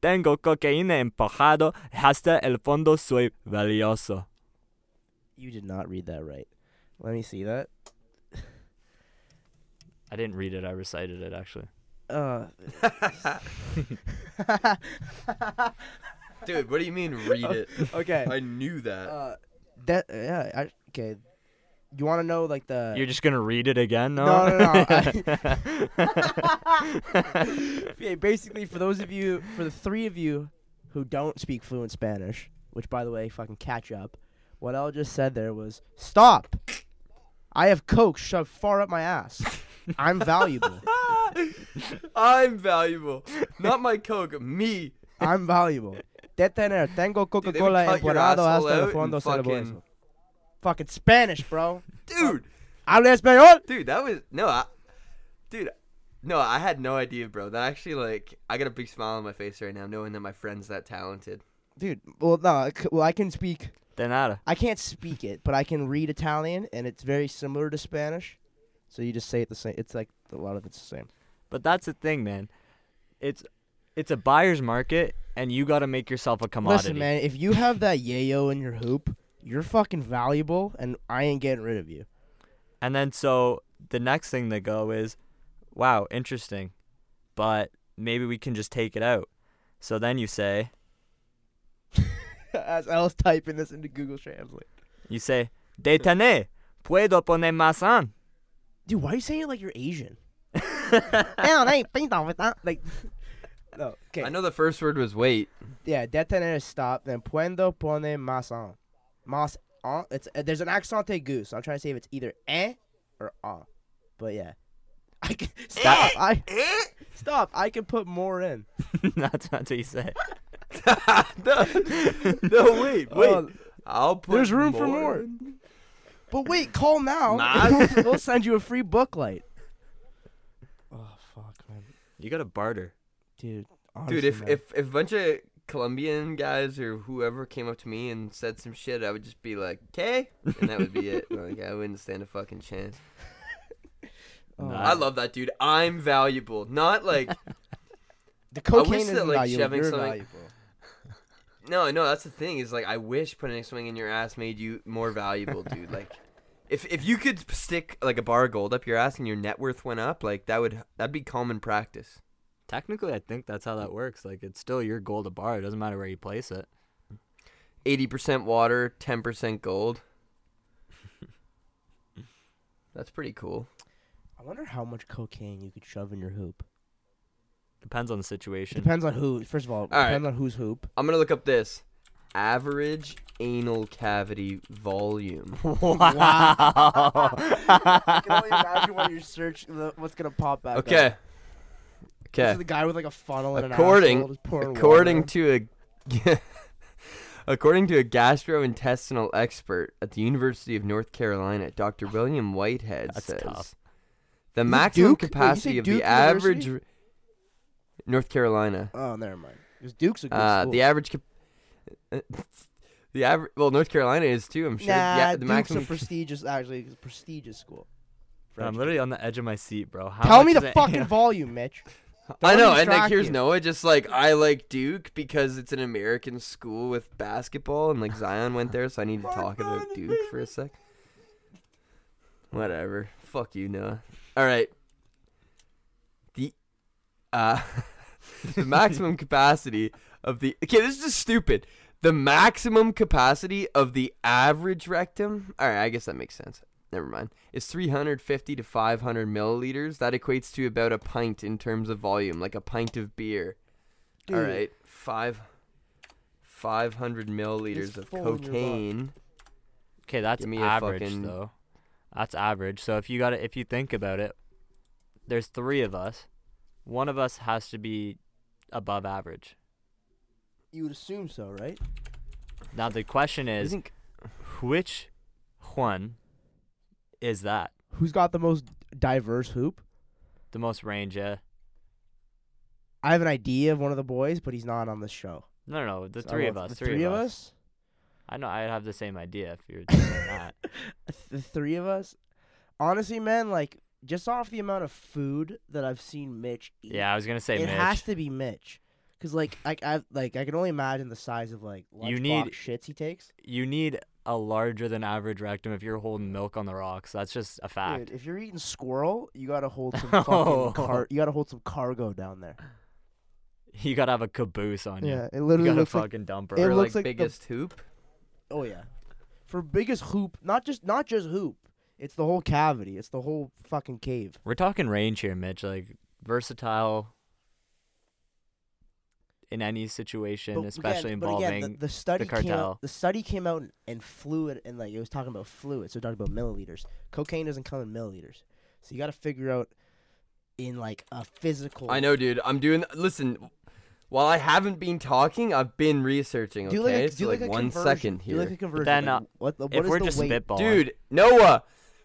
Tengo cocaína empujado hasta el fondo soy valioso. You did not read that right. Let me see that. I didn't read it. I recited it, actually. Uh, Dude, what do you mean read it? okay. I knew that. Uh, that yeah. I, okay. You want to know like the? You're just going to read it again? No, No, no, no, yeah, basically, for those of you, for the three of you who don't speak fluent Spanish, which by the way, fucking catch up. What I just said there was stop. I have coke shoved far up my ass. I'm valuable. I'm valuable. Not my coke, me. I'm valuable. Detener. Tengo Dude, they would Coca-Cola cut your empanado asshole hasta el out fondo and fucking- Fucking Spanish, bro. Dude, Habla español. dude, that was no, I, dude, no, I had no idea, bro. That actually, like, I got a big smile on my face right now, knowing that my friend's that talented. Dude, well, no, I c- well, I can speak. De nada. I can't speak it, but I can read Italian, and it's very similar to Spanish. So you just say it the same. It's like a lot of it's the same. But that's the thing, man. It's it's a buyer's market, and you got to make yourself a commodity. Listen, man, if you have that yayo in your hoop, you're fucking valuable, and I ain't getting rid of you. And then so the next thing they go is, wow, interesting, but maybe we can just take it out. So then you say, As I was typing this into Google Translate. you say, detene, puedo poner más on. Dude, why are you saying it like you're Asian? No, I ain't think with that. Like, no. Okay. I know the first word was wait. Yeah, detener is stop. Then puedo poner más on. Más on. It's uh, there's an accent aigu, so I'm trying to say if it's either eh or ah. But yeah, I can stop. I stop. I can put more in. that's, that's what you say. no, no, wait, wait. Oh, I'll put there's room for more. but wait, call now. Nah. we'll send you a free booklight. Oh fuck, man, You got to barter. dude. Dude, if, man. if if a bunch of Colombian guys or whoever came up to me and said some shit, I would just be like, "Okay," and that would be it. Like I wouldn't stand a fucking chance. Oh, I love that, dude. I'm valuable, not like the cocaine that, isn't like, valuable. shoving You're something- valuable. no, no. That's the thing is like I wish putting a swing in your ass made you more valuable, dude. Like. If, if you could stick like a bar of gold up your ass and your net worth went up, like that would that'd be common practice. Technically, I think that's how that works. Like, it's still your gold to bar. It doesn't matter where you place it. Eighty percent water, ten percent gold. That's pretty cool. I wonder how much cocaine you could shove in your hoop. Depends on the situation. Depends on who. First of all, depends on whose hoop. I'm gonna look up this average anal cavity volume. Wow. I can only imagine when you search the, what's gonna pop back. up. Okay. This Okay. the guy with like a funnel and According- an asshole According water. to a according to a gastrointestinal expert at the University of North Carolina, Dr. William Whitehead That's says tough. the Is maximum Duke? Wait, capacity of Duke the average University? North Carolina. Oh, never mind. Because Duke's a good Uh, school. the average cap- the average well North Carolina is too, I'm sure. Nah, yeah, the Duke's maximum a prestigious, actually, a prestigious school. for I'm literally on the edge of my seat, bro. How Tell me the it- fucking volume, Mitch. I know, and like here's you. Noah, just like I like Duke because it's an American school with basketball, and like Zion went there, so I need to talk about Duke for a sec. Whatever, fuck you, Noah. All right, the uh, the maximum capacity of the okay, this is just stupid. The maximum capacity of the average rectum. All right, I guess that makes sense. Never mind. Is 350 to 500 milliliters. That equates to about a pint in terms of volume, like a pint of beer. All Dude, right, five. 500 milliliters of full in your butt. cocaine. Okay, that's me average fucking- though. That's average. So if you got to if you think about it, there's three of us. One of us has to be above average. You would assume so, right? Now the question is, think which one is that? Who's got the most diverse hoop? The most range? Yeah. I have an idea of one of the boys, but he's not on the show. No, no, no. The three oh, of us. The three, of us. I know. I'd have the same idea. If you're saying that. the three of us. Honestly, man, like just off the amount of food that I've seen Mitch eat, Yeah, I was gonna say it Mitch. has to be Mitch. Cause like I, I like I can only imagine the size of like You lunchbox need- shits he takes. you need a larger than average rectum if you're holding milk on the rocks. That's just a fact. Dude, if you're eating squirrel, you gotta hold some Oh. fucking car. You gotta hold some cargo down there. You gotta have a caboose on you. Yeah, it You literally gotta looks like. fucking dumper. it her. for looks like like the- biggest hoop. Oh yeah, for biggest hoop, not just not just hoop. It's the whole cavity. It's the whole fucking cave. We're talking range here, Mitch. Like versatile in any situation, But especially again, but involving. again, the, the study came cartel. out. The study came out and, and fluid and like it was talking about fluid, so it talked about milliliters. Cocaine doesn't come in milliliters, so you got to figure out in like a physical. I know, dude. I'm doing. Listen, while I haven't been talking, I've been researching. Okay, Do like a, so do like, like a one conversion. second Do like a conversion. then, like, uh, what, what if is we're the just weight? spitballing, dude. Noah,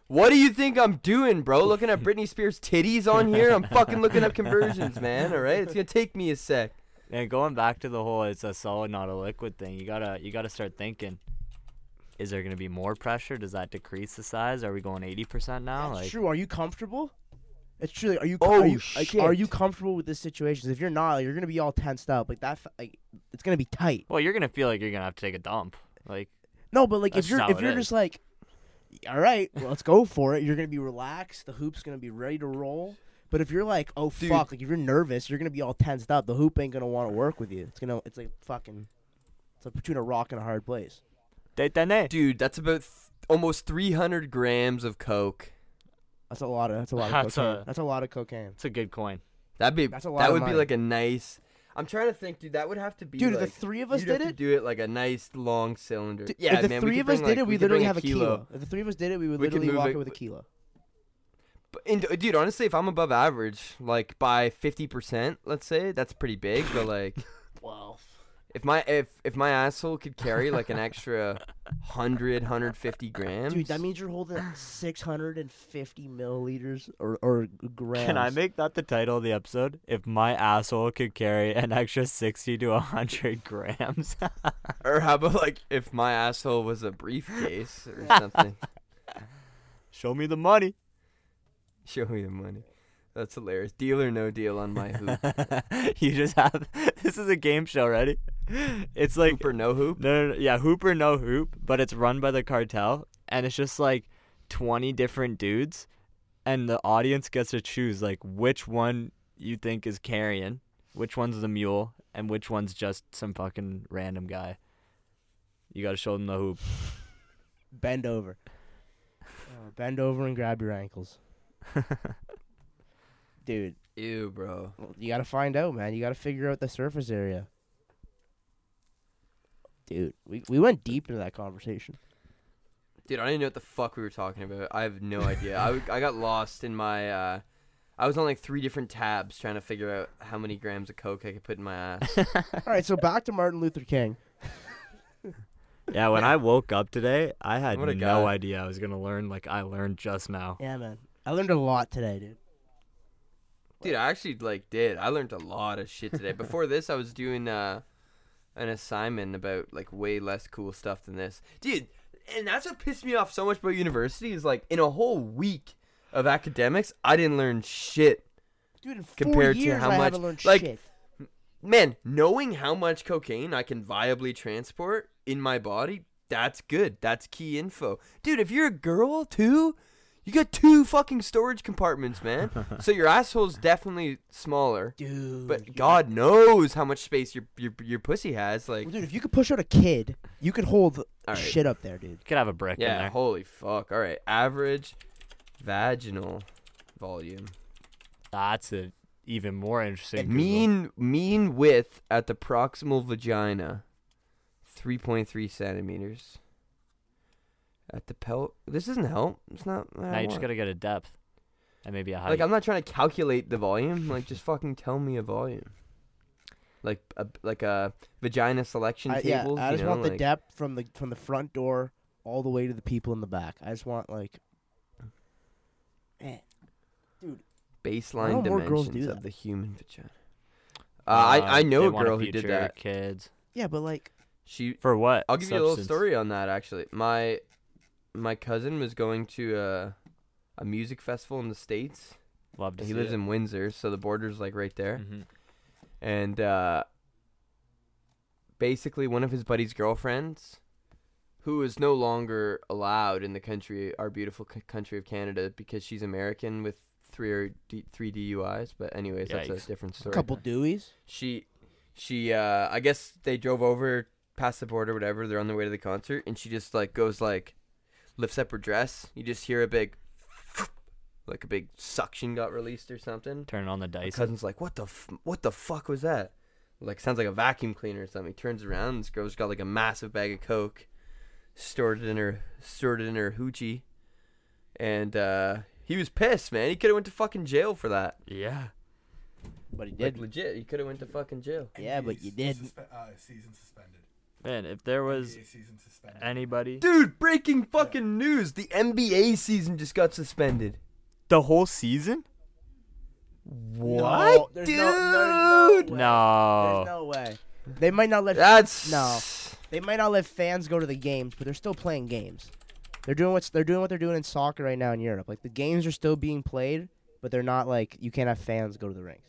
what do you think I'm doing, bro? Looking at Britney Spears' titties on here. I'm fucking looking up conversions, man. All right, it's gonna take me a sec. And going back to the whole "it's a solid, not a liquid" thing, you gotta you gotta start thinking. Is there gonna be more pressure? Does that decrease the size? Are we going eighty percent now? That's like, true. Are you comfortable? It's true. like, Are you? Oh, are you, like, are you comfortable with this situation? if you're not, like, you're gonna be all tensed up. Like that. Like it's gonna be tight. well, you're gonna feel like you're gonna have to take a dump. Like, No, but like if you're just if you're is. just like, all right, well, let's go for it. You're gonna be relaxed. The hoop's gonna be ready to roll. But if you're like, oh Dude. fuck, like if you're nervous, you're gonna be all tensed up. The hoop ain't gonna want to work with you. It's gonna, it's like fucking, it's like between a rock and a hard place. Dude, that's about th- almost 300 grams of coke. That's a lot of, that's a lot of That's cocaine. a- that's a lot of cocaine. It's a good coin. That'd be That's a lot that of would be like a nice. I'm trying to think, dude. That would have to be Dude, if like, the three of us you'd have did to it, do it like a nice long cylinder. d- yeah, if the man. we three could of us bring, did like- it, we could literally bring have a kilo. If the three of us did it, we would We could literally move walk it- it with a kilo. But and, uh, dude, honestly, if I'm above average, like by 50%, let's say, that's pretty big. But like, Wow. if my if if my asshole could carry like an extra 100, 150 grams, Dude, that means you're holding 650 milliliters or, or grams. Can I make that the title of the episode? If my asshole could carry an extra 60 to 100 grams. or how about like if my asshole was a briefcase or something? Show me the money. Show me the money. That's hilarious. Deal or no deal on my hoop. you just have this is a game show, ready? It's like hoop or no hoop? no, no, no, yeah, hoop or no hoop, but it's run by the cartel, and it's just like twenty different dudes, and the audience gets to choose like which one you think is carrying, which one's the mule, and which one's just some fucking random guy. You gotta show them the hoop. Bend over. Uh, bend over and grab your ankles. Dude, Ew, bro. you gotta find out, man. You gotta figure out the surface area. Dude, we, we went deep into that conversation. Dude, I didn't know what the fuck we were talking about. I have no idea. I, I got lost in my. Uh, I was on like three different tabs trying to figure out how many grams of coke I could put in my ass. All right, so back to Martin Luther King. Yeah, when I woke up today, I had no guy. idea I was gonna learn like I learned just now. Yeah, man. I learned a lot today, dude. Dude, I actually like did. I learned a lot of shit today. Before this, I was doing uh, an assignment about like way less cool stuff than this, dude. And that's what pissed me off so much about university is like in a whole week of academics, I didn't learn shit. Dude, in four Compared to how I much- learned like, shit. Man, knowing how much cocaine I can viably transport in my body, that's good. That's key info. Dude, if you're a girl too, you got two fucking storage compartments, man. so your asshole's definitely smaller. Dude. But you- God knows how much space your your your pussy has. Like, Well, dude, if you could push out a kid, you could hold right. shit up there, dude. You could have a brick in yeah, there. holy fuck. All right, average vaginal volume. That's a even more interesting. Google. Mean mean width at the proximal vagina, three point three centimeters. At the pel, this doesn't help. It's not. I Now you just want. gotta get a depth and maybe a height. like I'm not trying to calculate the volume. Like just fucking tell me a volume. Like a like a vagina selection I, yeah, tables. I you just know, want the like- depth from the from the front door all the way to the people in the back. I just want like, eh. baseline know more girls dimensions do of that. the human vagina. Uh, I I know they a wanna girl who did feature that. Kids yeah, but like, She for what? I'll give you a little substance? story on that actually. My my cousin was going to a a music festival in the states. Love to He see lives it. in Windsor, so the border's like right there. Mhm. And uh basically one of his buddy's girlfriends who is no longer allowed in the country, our beautiful c- country of Canada because she's American with three or D- three DUIs, but anyways, that's a different story. a couple Deweys. she she uh i guess they drove over past the border whatever they're on their way to the concert and she just like goes like lifts up her dress you just hear a big like a big suction got released or something Turn on the dice. cousin's like what the f- what the fuck was that like sounds like a vacuum cleaner or something he turns around this girl's got like a massive bag of coke stored it in her stored it in her hoochie and uh he was pissed man he could have went to fucking jail for that Yeah. But he like did. legit he could have went to fucking jail Yeah, but you did. suspe- uh, season suspended. Man, if there was NBA season suspended. anybody, Dude, breaking fucking news. The NBA season just got suspended. the whole season? No, Dude. no, there's no, way. No. There's no way. They might not let That's No. they might not let fans go to the games, but they're still playing games. They're doing what's they're doing what they're doing in soccer right now in Europe. Like the games are still being played, but they're not like you can't have fans go to the rings.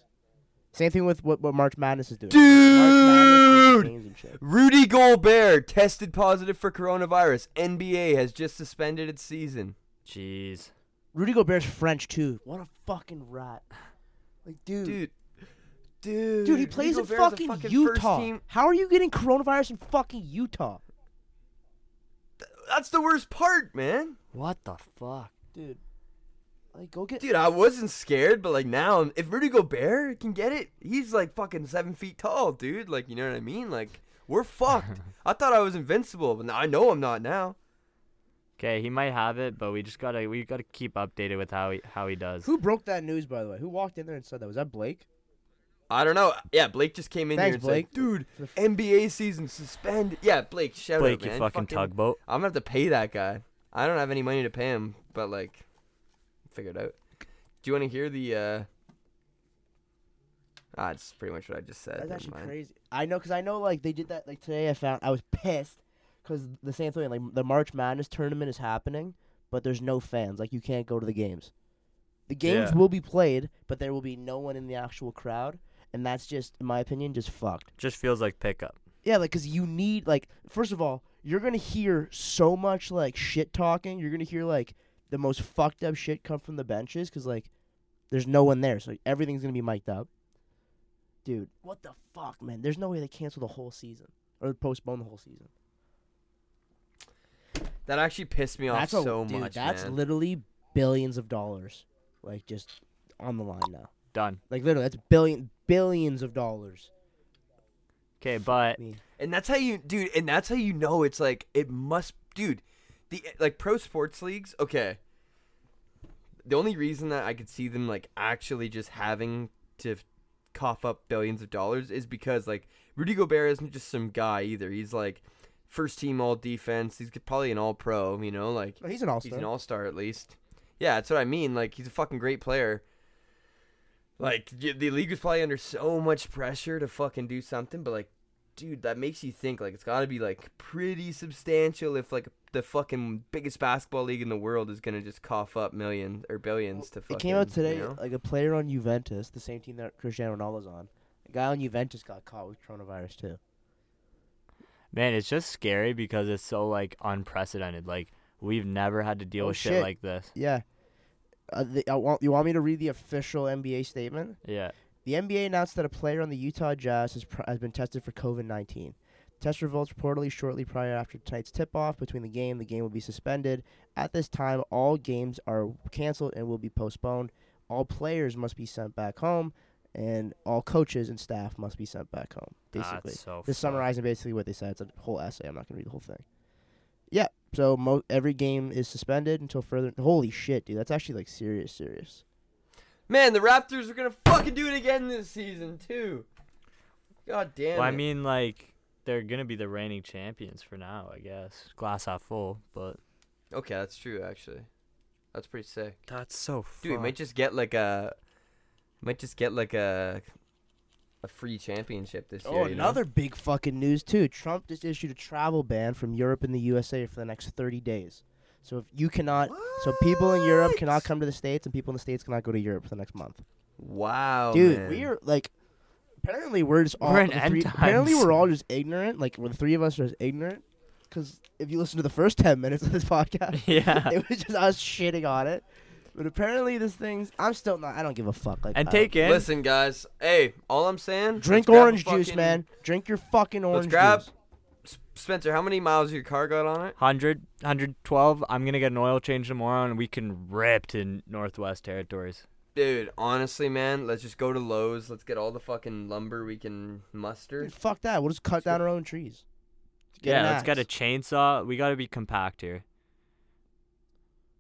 Same thing with what, what March Madness is doing. Dude! games and shit. Rudy Gobert tested positive for coronavirus. NBA has just suspended its season. Jeez. Rudy Gobert's French too. What a fucking rat. Like, dude, dude, Dude. Dude. he plays Rudy in Gobert's a fucking, Utah. team- How are you getting coronavirus in fucking Utah, That's the worst part, man. What the fuck? dude? Like, go get. Dude, I wasn't scared, but like now, if Rudy Gobert can get it, he's like fucking seven feet tall, dude. Like, you know what I mean? Like, we're fucked. I thought I was invincible, but now I know I'm not now. Okay, he might have it, but we just gotta we gotta keep updated with how he how he does. Who broke that news, by the way? Who walked in there and said that? Was that Blake? I don't know. Yeah, Blake just came in Thanks, here and Blake. said, "Dude, For the f- NBA season suspended." Yeah, Blake, shout Blake, out, you man. fucking, tugboat. I'm gonna have to pay that guy. I don't have any money to pay him, but like, figure it out. Do you want to hear the? uh Ah, it's pretty much what I just said. That's never actually mind. crazy. I know, cause I know, like they did that. Like today, I found I was pissed, cause the same thing. Like the March Madness tournament is happening, but there's no fans. Like you can't go to the games. The games Yeah. will be played, but there will be no one in the actual crowd, and that's just, in my opinion, just fucked. Just feels like pickup. Yeah, like, cause you need like, first of all, you're gonna hear so much like shit talking. You're gonna hear like the most fucked up shit come from the benches, cause like, there's no one there, so like, everything's gonna be mic'd up. Dude, what the fuck, man? There's no way they cancel the whole season or postpone the whole season. That actually pissed me off that's a, so dude, much, That's man. literally billions of dollars, like just on the line now. Done. Like literally, that's billion billions of dollars. Okay, but I And that's how you, dude. And that's how you know it's like it must, dude. The like pro sports leagues. Okay. The only reason that I could see them like actually just having to cough up billions of dollars is because like Rudy Gobert isn't just some guy either. He's like first team all defense. He's probably an all pro. You know, like he's an all star. He's an all star at least. Yeah, that's what I mean. Like he's a fucking great player. Like the league was probably under so much pressure to fucking do something, but like, dude, that makes you think. Like it's got to be like pretty substantial if like the fucking biggest basketball league in the world is gonna just cough up millions or billions to fucking. It came out today, You know? like a player on Juventus, the same team that Cristiano Ronaldo's on. A guy on Juventus got caught with coronavirus too. man, it's just scary because it's so like unprecedented. Like we've never had to deal Oh, with shit, shit. like this. Yeah. Uh, the, I want, you want me to read the official NBA statement? Yeah. The NBA announced that a player on the Utah Jazz has, pr- has been tested for COVID 19. Test results reportedly shortly prior after tonight's tip off between the game. The game will be suspended. At this time, all games are canceled and will be postponed. All players must be sent back home, and all coaches and staff must be sent back home. Basically, That's so Just summarizing basically what they said. It's a whole essay. I'm not gonna read the whole thing. Yeah. So mo- every game is suspended until further. Holy shit, dude! That's actually like serious, serious. Man, the Raptors are gonna fucking do it again this season too. God damn Well, I mean, like they're gonna be the reigning champions for now, I guess. Glass half full, but okay, that's true actually. That's pretty sick. that's so. Dude, it might just get like a, might just get like a, a free championship this Oh, year. you know? another big fucking news too. Trump just issued a travel ban from Europe and the USA for the next 30 days. So if you cannot, so people in Europe cannot come to the states, and people in the states cannot go to Europe for the next month. Wow, Dude, Oh, man. we are like, apparently we're just all We're in end three, apparently we're all just ignorant. Like, we're the three of us are just ignorant. Because if you listen to the first 10 minutes of this podcast, yeah. it was just us shitting on it. But apparently, this thing's. I'm still not. I don't give a fuck. Like, and take in. Listen, guys. Hey, all I'm saying. Drink let's grab a orange juice, fucking- man. Drink your fucking orange grab- juice. S- Spencer, how many miles your car got on it? 100, 112. I'm gonna get an oil change tomorrow, and we can rip to Northwest Territories. Dude, honestly, man, let's just go to Lowe's. Let's get all the fucking lumber we can muster. Dude, fuck that. We'll just cut down our own trees. Get yeah, an let's get a chainsaw. We gotta be compact here.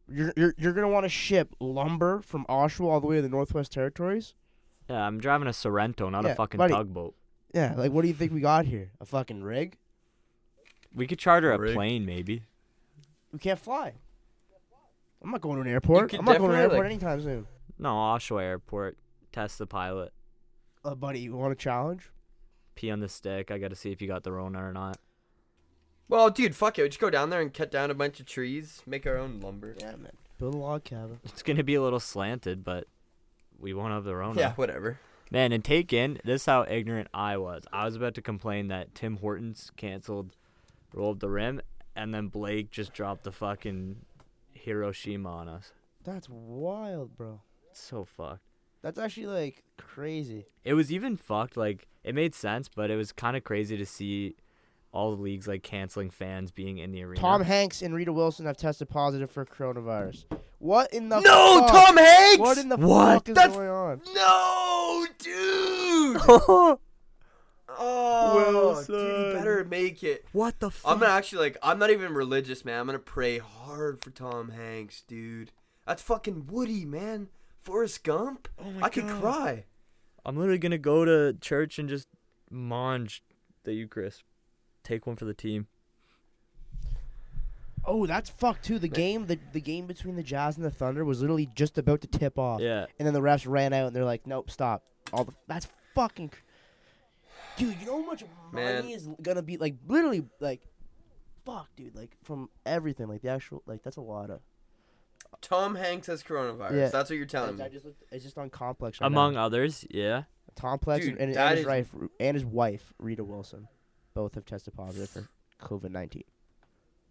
You're you're, you're gonna want to ship lumber from Oshawa all the way to the Northwest Territories. Yeah, I'm driving a Sorento, not Yeah, a fucking buddy. tugboat. Yeah, like what do you think we got here? A fucking rig? We could charter a Rig. plane, maybe. We can't fly. I'm not going to an airport. could I'm not going to an definitely, airport like- anytime soon. No, Oshawa Airport. Test the pilot. Uh, buddy, you want a challenge? Pee on the stick. I gotta see if you got the Rona or not. Well, dude, fuck it. We just go down there and cut down a bunch of trees, make our own lumber. Yeah, man. Build a log cabin. It's gonna be a little slanted, but we won't have the Rona. Yeah, whatever. Man, and take in this is how ignorant I was. I was about to complain that Tim Hortons canceled Roll Up the Rim, and then Blake just dropped the fucking Hiroshima on us. That's wild, bro. It's so fucked. That's actually like crazy. It was even fucked. Like it made sense, but it was kind of crazy to see all the leagues like canceling fans being in the arena. Tom Hanks and Rita Wilson have tested positive for coronavirus. What in the no, fuck? Tom Hanks. What in the What? fuck is That's- going on? No, dude. Oh, dude, Wilson. you better make it. what the fuck? I'm gonna actually like. I'm not even religious, man. I'm gonna pray hard for Tom Hanks, dude. That's fucking Woody, man. Forrest Gump. oh my I could God. cry. I'm literally gonna go to church and just mange the Eucharist. Take one for the team. Oh, that's fucked too. The game, the the game between the Jazz and the Thunder was literally just about to tip off, Yeah. and then the refs ran out and they're like, "Nope, stop." All the that's fucking. cr- Dude, you know how much Man. money is gonna be like literally like, fuck, dude, like from everything, like the actual like that's a lot of. Tom Hanks has coronavirus. Yeah. That's what you're telling I me. just looked, it's just on Complex. Right Among now. others, yeah. Complex Dude, and, and, his is- wife and his wife Rita Wilson, both have tested positive for COVID nineteen.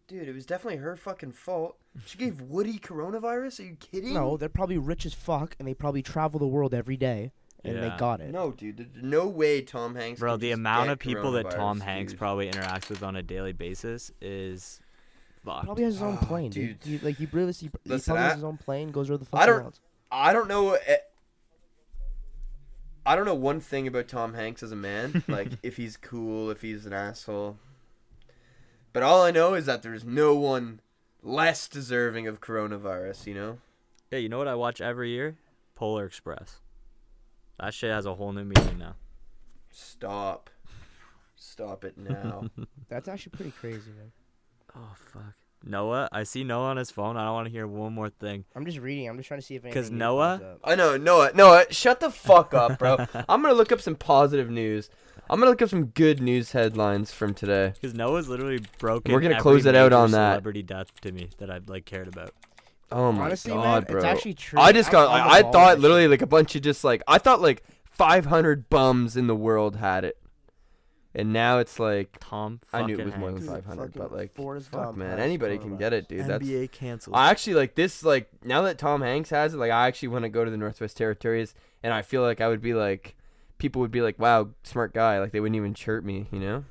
Dude, it was definitely her fucking fault. She gave Woody coronavirus. Are you kidding? No, they're probably rich as fuck, and they probably travel the world every day, and they got it. No, dude. There's no way Tom Hanks. Bro, the just amount get of people that Tom Hanks dude. probably interacts with on a daily basis is fucked. Probably has his own Oh, plane, dude. dude. He, like he really, he, he Listen, probably I- has his own plane, goes where the fuck I don't- wants. I don't know. eh, I don't know one thing about Tom Hanks as a man, like if he's cool, if he's an asshole. But all I know is that there's no one less deserving of coronavirus. You know. Yeah, you know what I watch every year? Polar Express. That shit has a whole new meaning now. Stop. Stop it now. That's actually pretty crazy, man. Oh fuck. Noah, I see Noah on his phone. I don't want to hear one more thing. I'm just reading. I'm just trying to see if 'Cause anything new Noah- I know, Noah. Noah, shut the fuck up, bro. I'm gonna look up some positive news. I'm gonna look up some good news headlines from today. Because Noah's literally broken. We're gonna close it out major on that. Celebrity death to me that I like cared about. Oh my Honestly, god, man, bro. it's actually true. I just I'm got. on I, I thought literally shit. like a bunch of just like I thought like 500 bums in the world had it, and now it's like Tom. I knew it was more than Hanks. Dude, 500, but fucking like Forrest fuck Gump man, has anybody can get it, dude. That's NBA canceled. I actually like this. Like now that Tom Hanks has it, like I actually want to go to the Northwest Territories, and I feel like I would be like, people would be like, "Wow, smart guy." Like they wouldn't even chirp me, you know?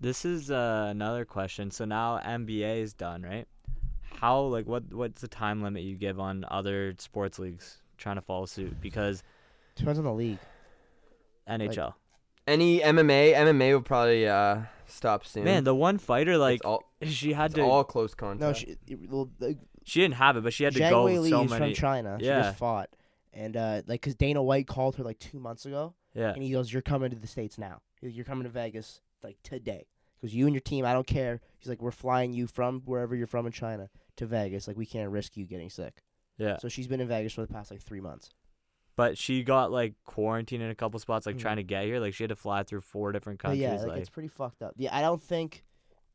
This is uh, another question. So now NBA is done, right? How like what what's the time limit you give on other sports leagues trying to follow suit? Because Depends on the league. NHL, Any MMA, MMA will probably uh stop soon. man, the one fighter like all, she had it's to all close contact. No, she, well, the, she didn't have it, but she had to Zhang go Wei Li so is many. from China. She Yeah. just fought, and uh, like, cause Dana White called her like two months ago, Yeah, and he goes, "You're coming to the states now. You're coming to Vegas like today." Because "You and your team, I don't care." He's like, "We're flying you from wherever you're from in China to Vegas. Like, we can't risk you getting sick." yeah. So she's been in Vegas for the past like three months. But she got like quarantined in a couple spots, like Mhm. trying to get here. Like she had to fly through four different But countries. yeah, like, like it's pretty fucked up. Yeah, I don't think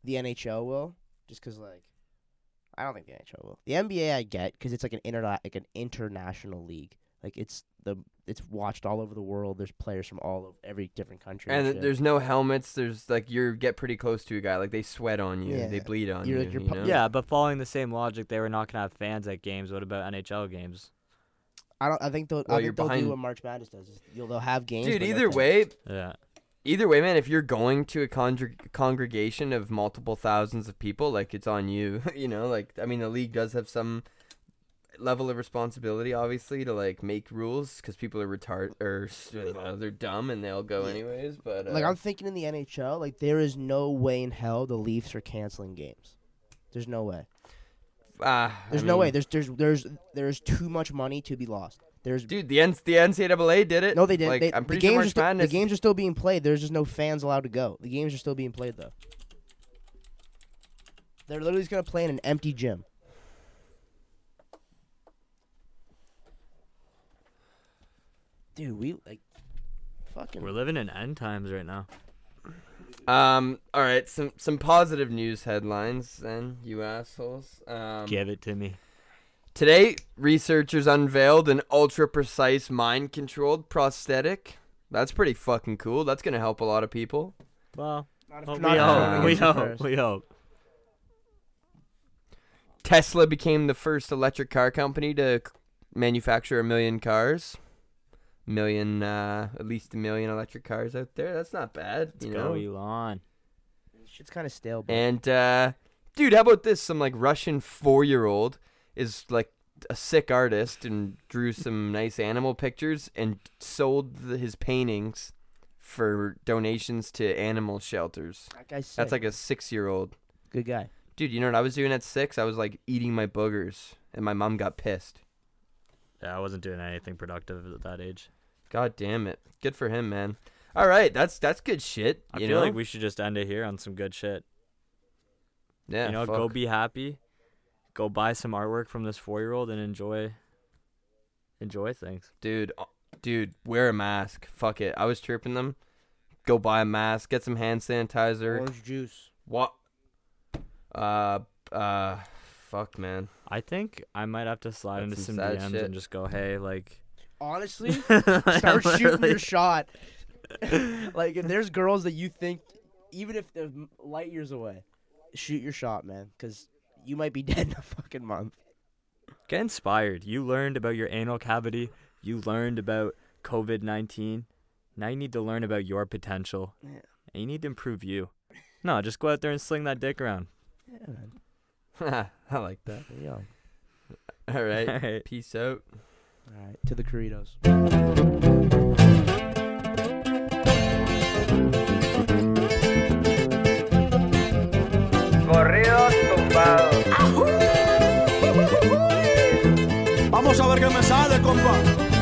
the NHL will, just cause like, I don't think the NHL will. The NBA I get, cause it's like an interna- like an international league. Like it's the it's watched all over the world. There's players from all of every different country. and shit. there's no helmets. There's like you get pretty close to a guy. Like they sweat on you. They bleed on You're, you. like, you're you pu- know? yeah, but following the same logic, they were not gonna have fans at games. What about NHL games? I don't. I think they'll. Well, I you're think they'll behind- do what March Madness does. You'll they'll have games. Dude, either way, Yeah, either way, man. If you're going to a congr- congregation of multiple thousands of people, like it's on you. you know, like I mean, the league does have some level of responsibility, obviously, to like make rules because people are retard or uh, they're dumb and they'll go anyways. But uh, Like I'm thinking in the NHL, like there is no way in hell the Leafs are canceling games. There's no way. Ah, I There's no way. There's there's there's there's too much money to be lost. There's Dude, the N- the NCAA did it. no, they didn't. Like, they, I'm the games sure are still, the games are still being played. There's just no fans allowed to go. The games are still being played though. They're literally just gonna play in an empty gym. Dude, we like fucking. we're living in end times right now. Um. All right. Some some positive news headlines. Then you assholes. Um, Give it to me. Today, researchers unveiled an ultra precise mind controlled prosthetic That's pretty fucking cool. That's gonna help a lot of people. Well, Not if- well, not we if hope, We hope. first. We hope. Tesla became the first electric car company to manufacture a million cars. Million, uh, at least a million electric cars out there. That's not bad, Let's you go, know. Elon. Shit's kind of stale. But And uh, dude, how about this? Some like Russian four-year-old is like a sick artist and drew some nice animal pictures and sold the, his paintings for donations to animal shelters. that guy's sick. That's like a six-year-old. good guy. Dude, you know what I was doing at six? I was like eating my boogers, and my mom got pissed. Yeah, I wasn't doing anything productive at that age. God damn it! Good for him, man. All right, that's that's good shit. I you feel know? like we should just end it here on some good shit. yeah, you know, go be happy. Go buy some artwork from this four-year-old and enjoy. Enjoy things. dude, uh, dude, wear a mask. Fuck it. I was chirping them. Go buy a mask. Get some hand sanitizer. Orange juice. What? Uh, uh, fuck, man. I think I might have to slide That's into some some DMs shit. and just go, hey, like. Honestly, start shooting Literally. your shot. like if there's girls that you think, even if they're light years away, shoot your shot, man, because you might be dead in a fucking month. Get inspired. You learned about your anal cavity. You learned about COVID 19. Now you need to learn about your potential. Yeah. And you need to improve you. No, just go out there and sling that dick around. Yeah, man. I like that. Yeah. All right. Alright. Peace out. All right, to the. Corridos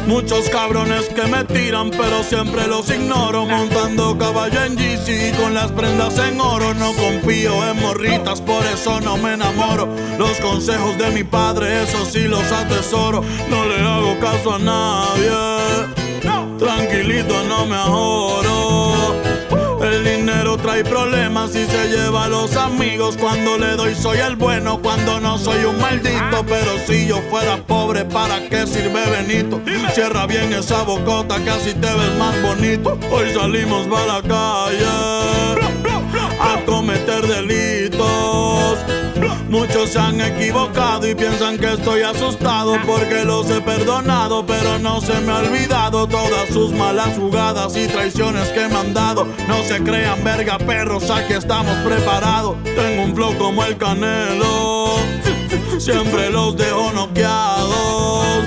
Muchos cabrones que me tiran, pero siempre los ignoro. Montando caballo en GC con las prendas en oro. No confío en morritas, por eso no me enamoro. Los consejos de mi padre, eso sí los atesoro. No le hago caso a nadie. Tranquilito, no me ahorro. Trae problemas y se lleva a los amigos. Cuando le doy soy el bueno, cuando no soy un maldito. Pero si yo fuera pobre, ¿para qué sirve Benito? Cierra bien esa bocota así te ves más bonito. Hoy salimos para la calle a cometer delitos. Muchos se han equivocado y piensan que estoy asustado porque los he perdonado, pero no se me ha olvidado todas sus malas jugadas y traiciones que me han dado. No se crean verga perros, aquí estamos preparados. Tengo un flow como el canelo, siempre los dejo noqueados.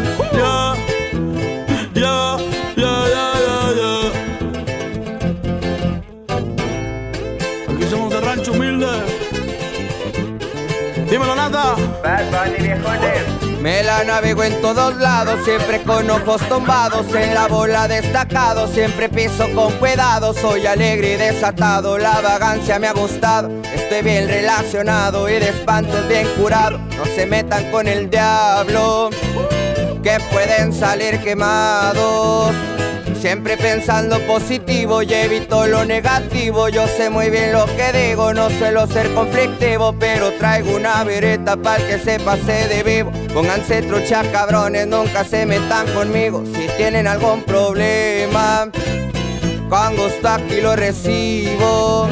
Me la navego en todos lados, siempre con ojos tumbados, en la bola destacado, siempre piso con cuidado, soy alegre y desatado, la vagancia me ha gustado, estoy bien relacionado y de espantos bien curado, no se metan con el diablo, que pueden salir quemados. Siempre pensando positivo y evito lo negativo. Yo sé muy bien lo que digo, no suelo ser conflictivo, pero traigo una vereta para que se pase de vivo. Pónganse trucha cabrones, nunca se metan conmigo. Si tienen algún problema, con gusto aquí lo recibo.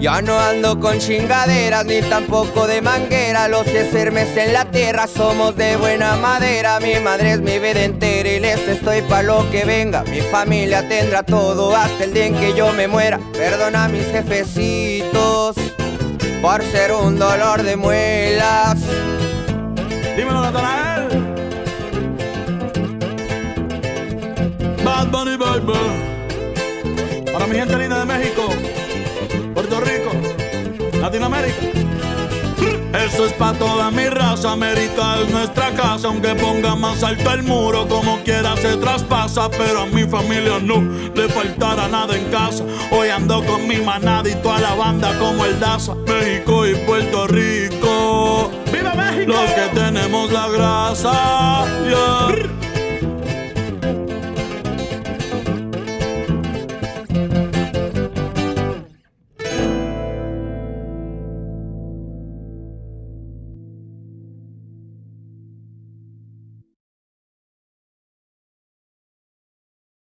Ya no ando con chingaderas ni tampoco de manguera. Los sermes en la tierra somos de buena madera. Mi madre es mi vida entera y les estoy pa' lo que venga. Mi familia tendrá todo hasta el día en que yo me muera. Perdona a mis jefecitos por ser un dolor de muelas. Dímelo, Natanael. Bad Bunny Baby. Para mi gente linda de México, Puerto Rico, Latinoamérica. Eso es pa' toda mi raza, América es nuestra casa, aunque ponga más alto el muro, como quiera se traspasa, pero a mi familia no le faltará nada en casa. Hoy ando con mi manada y toda la banda como el Daza, México y Puerto Rico. ¡Viva México! Los que tenemos la grasa, yeah.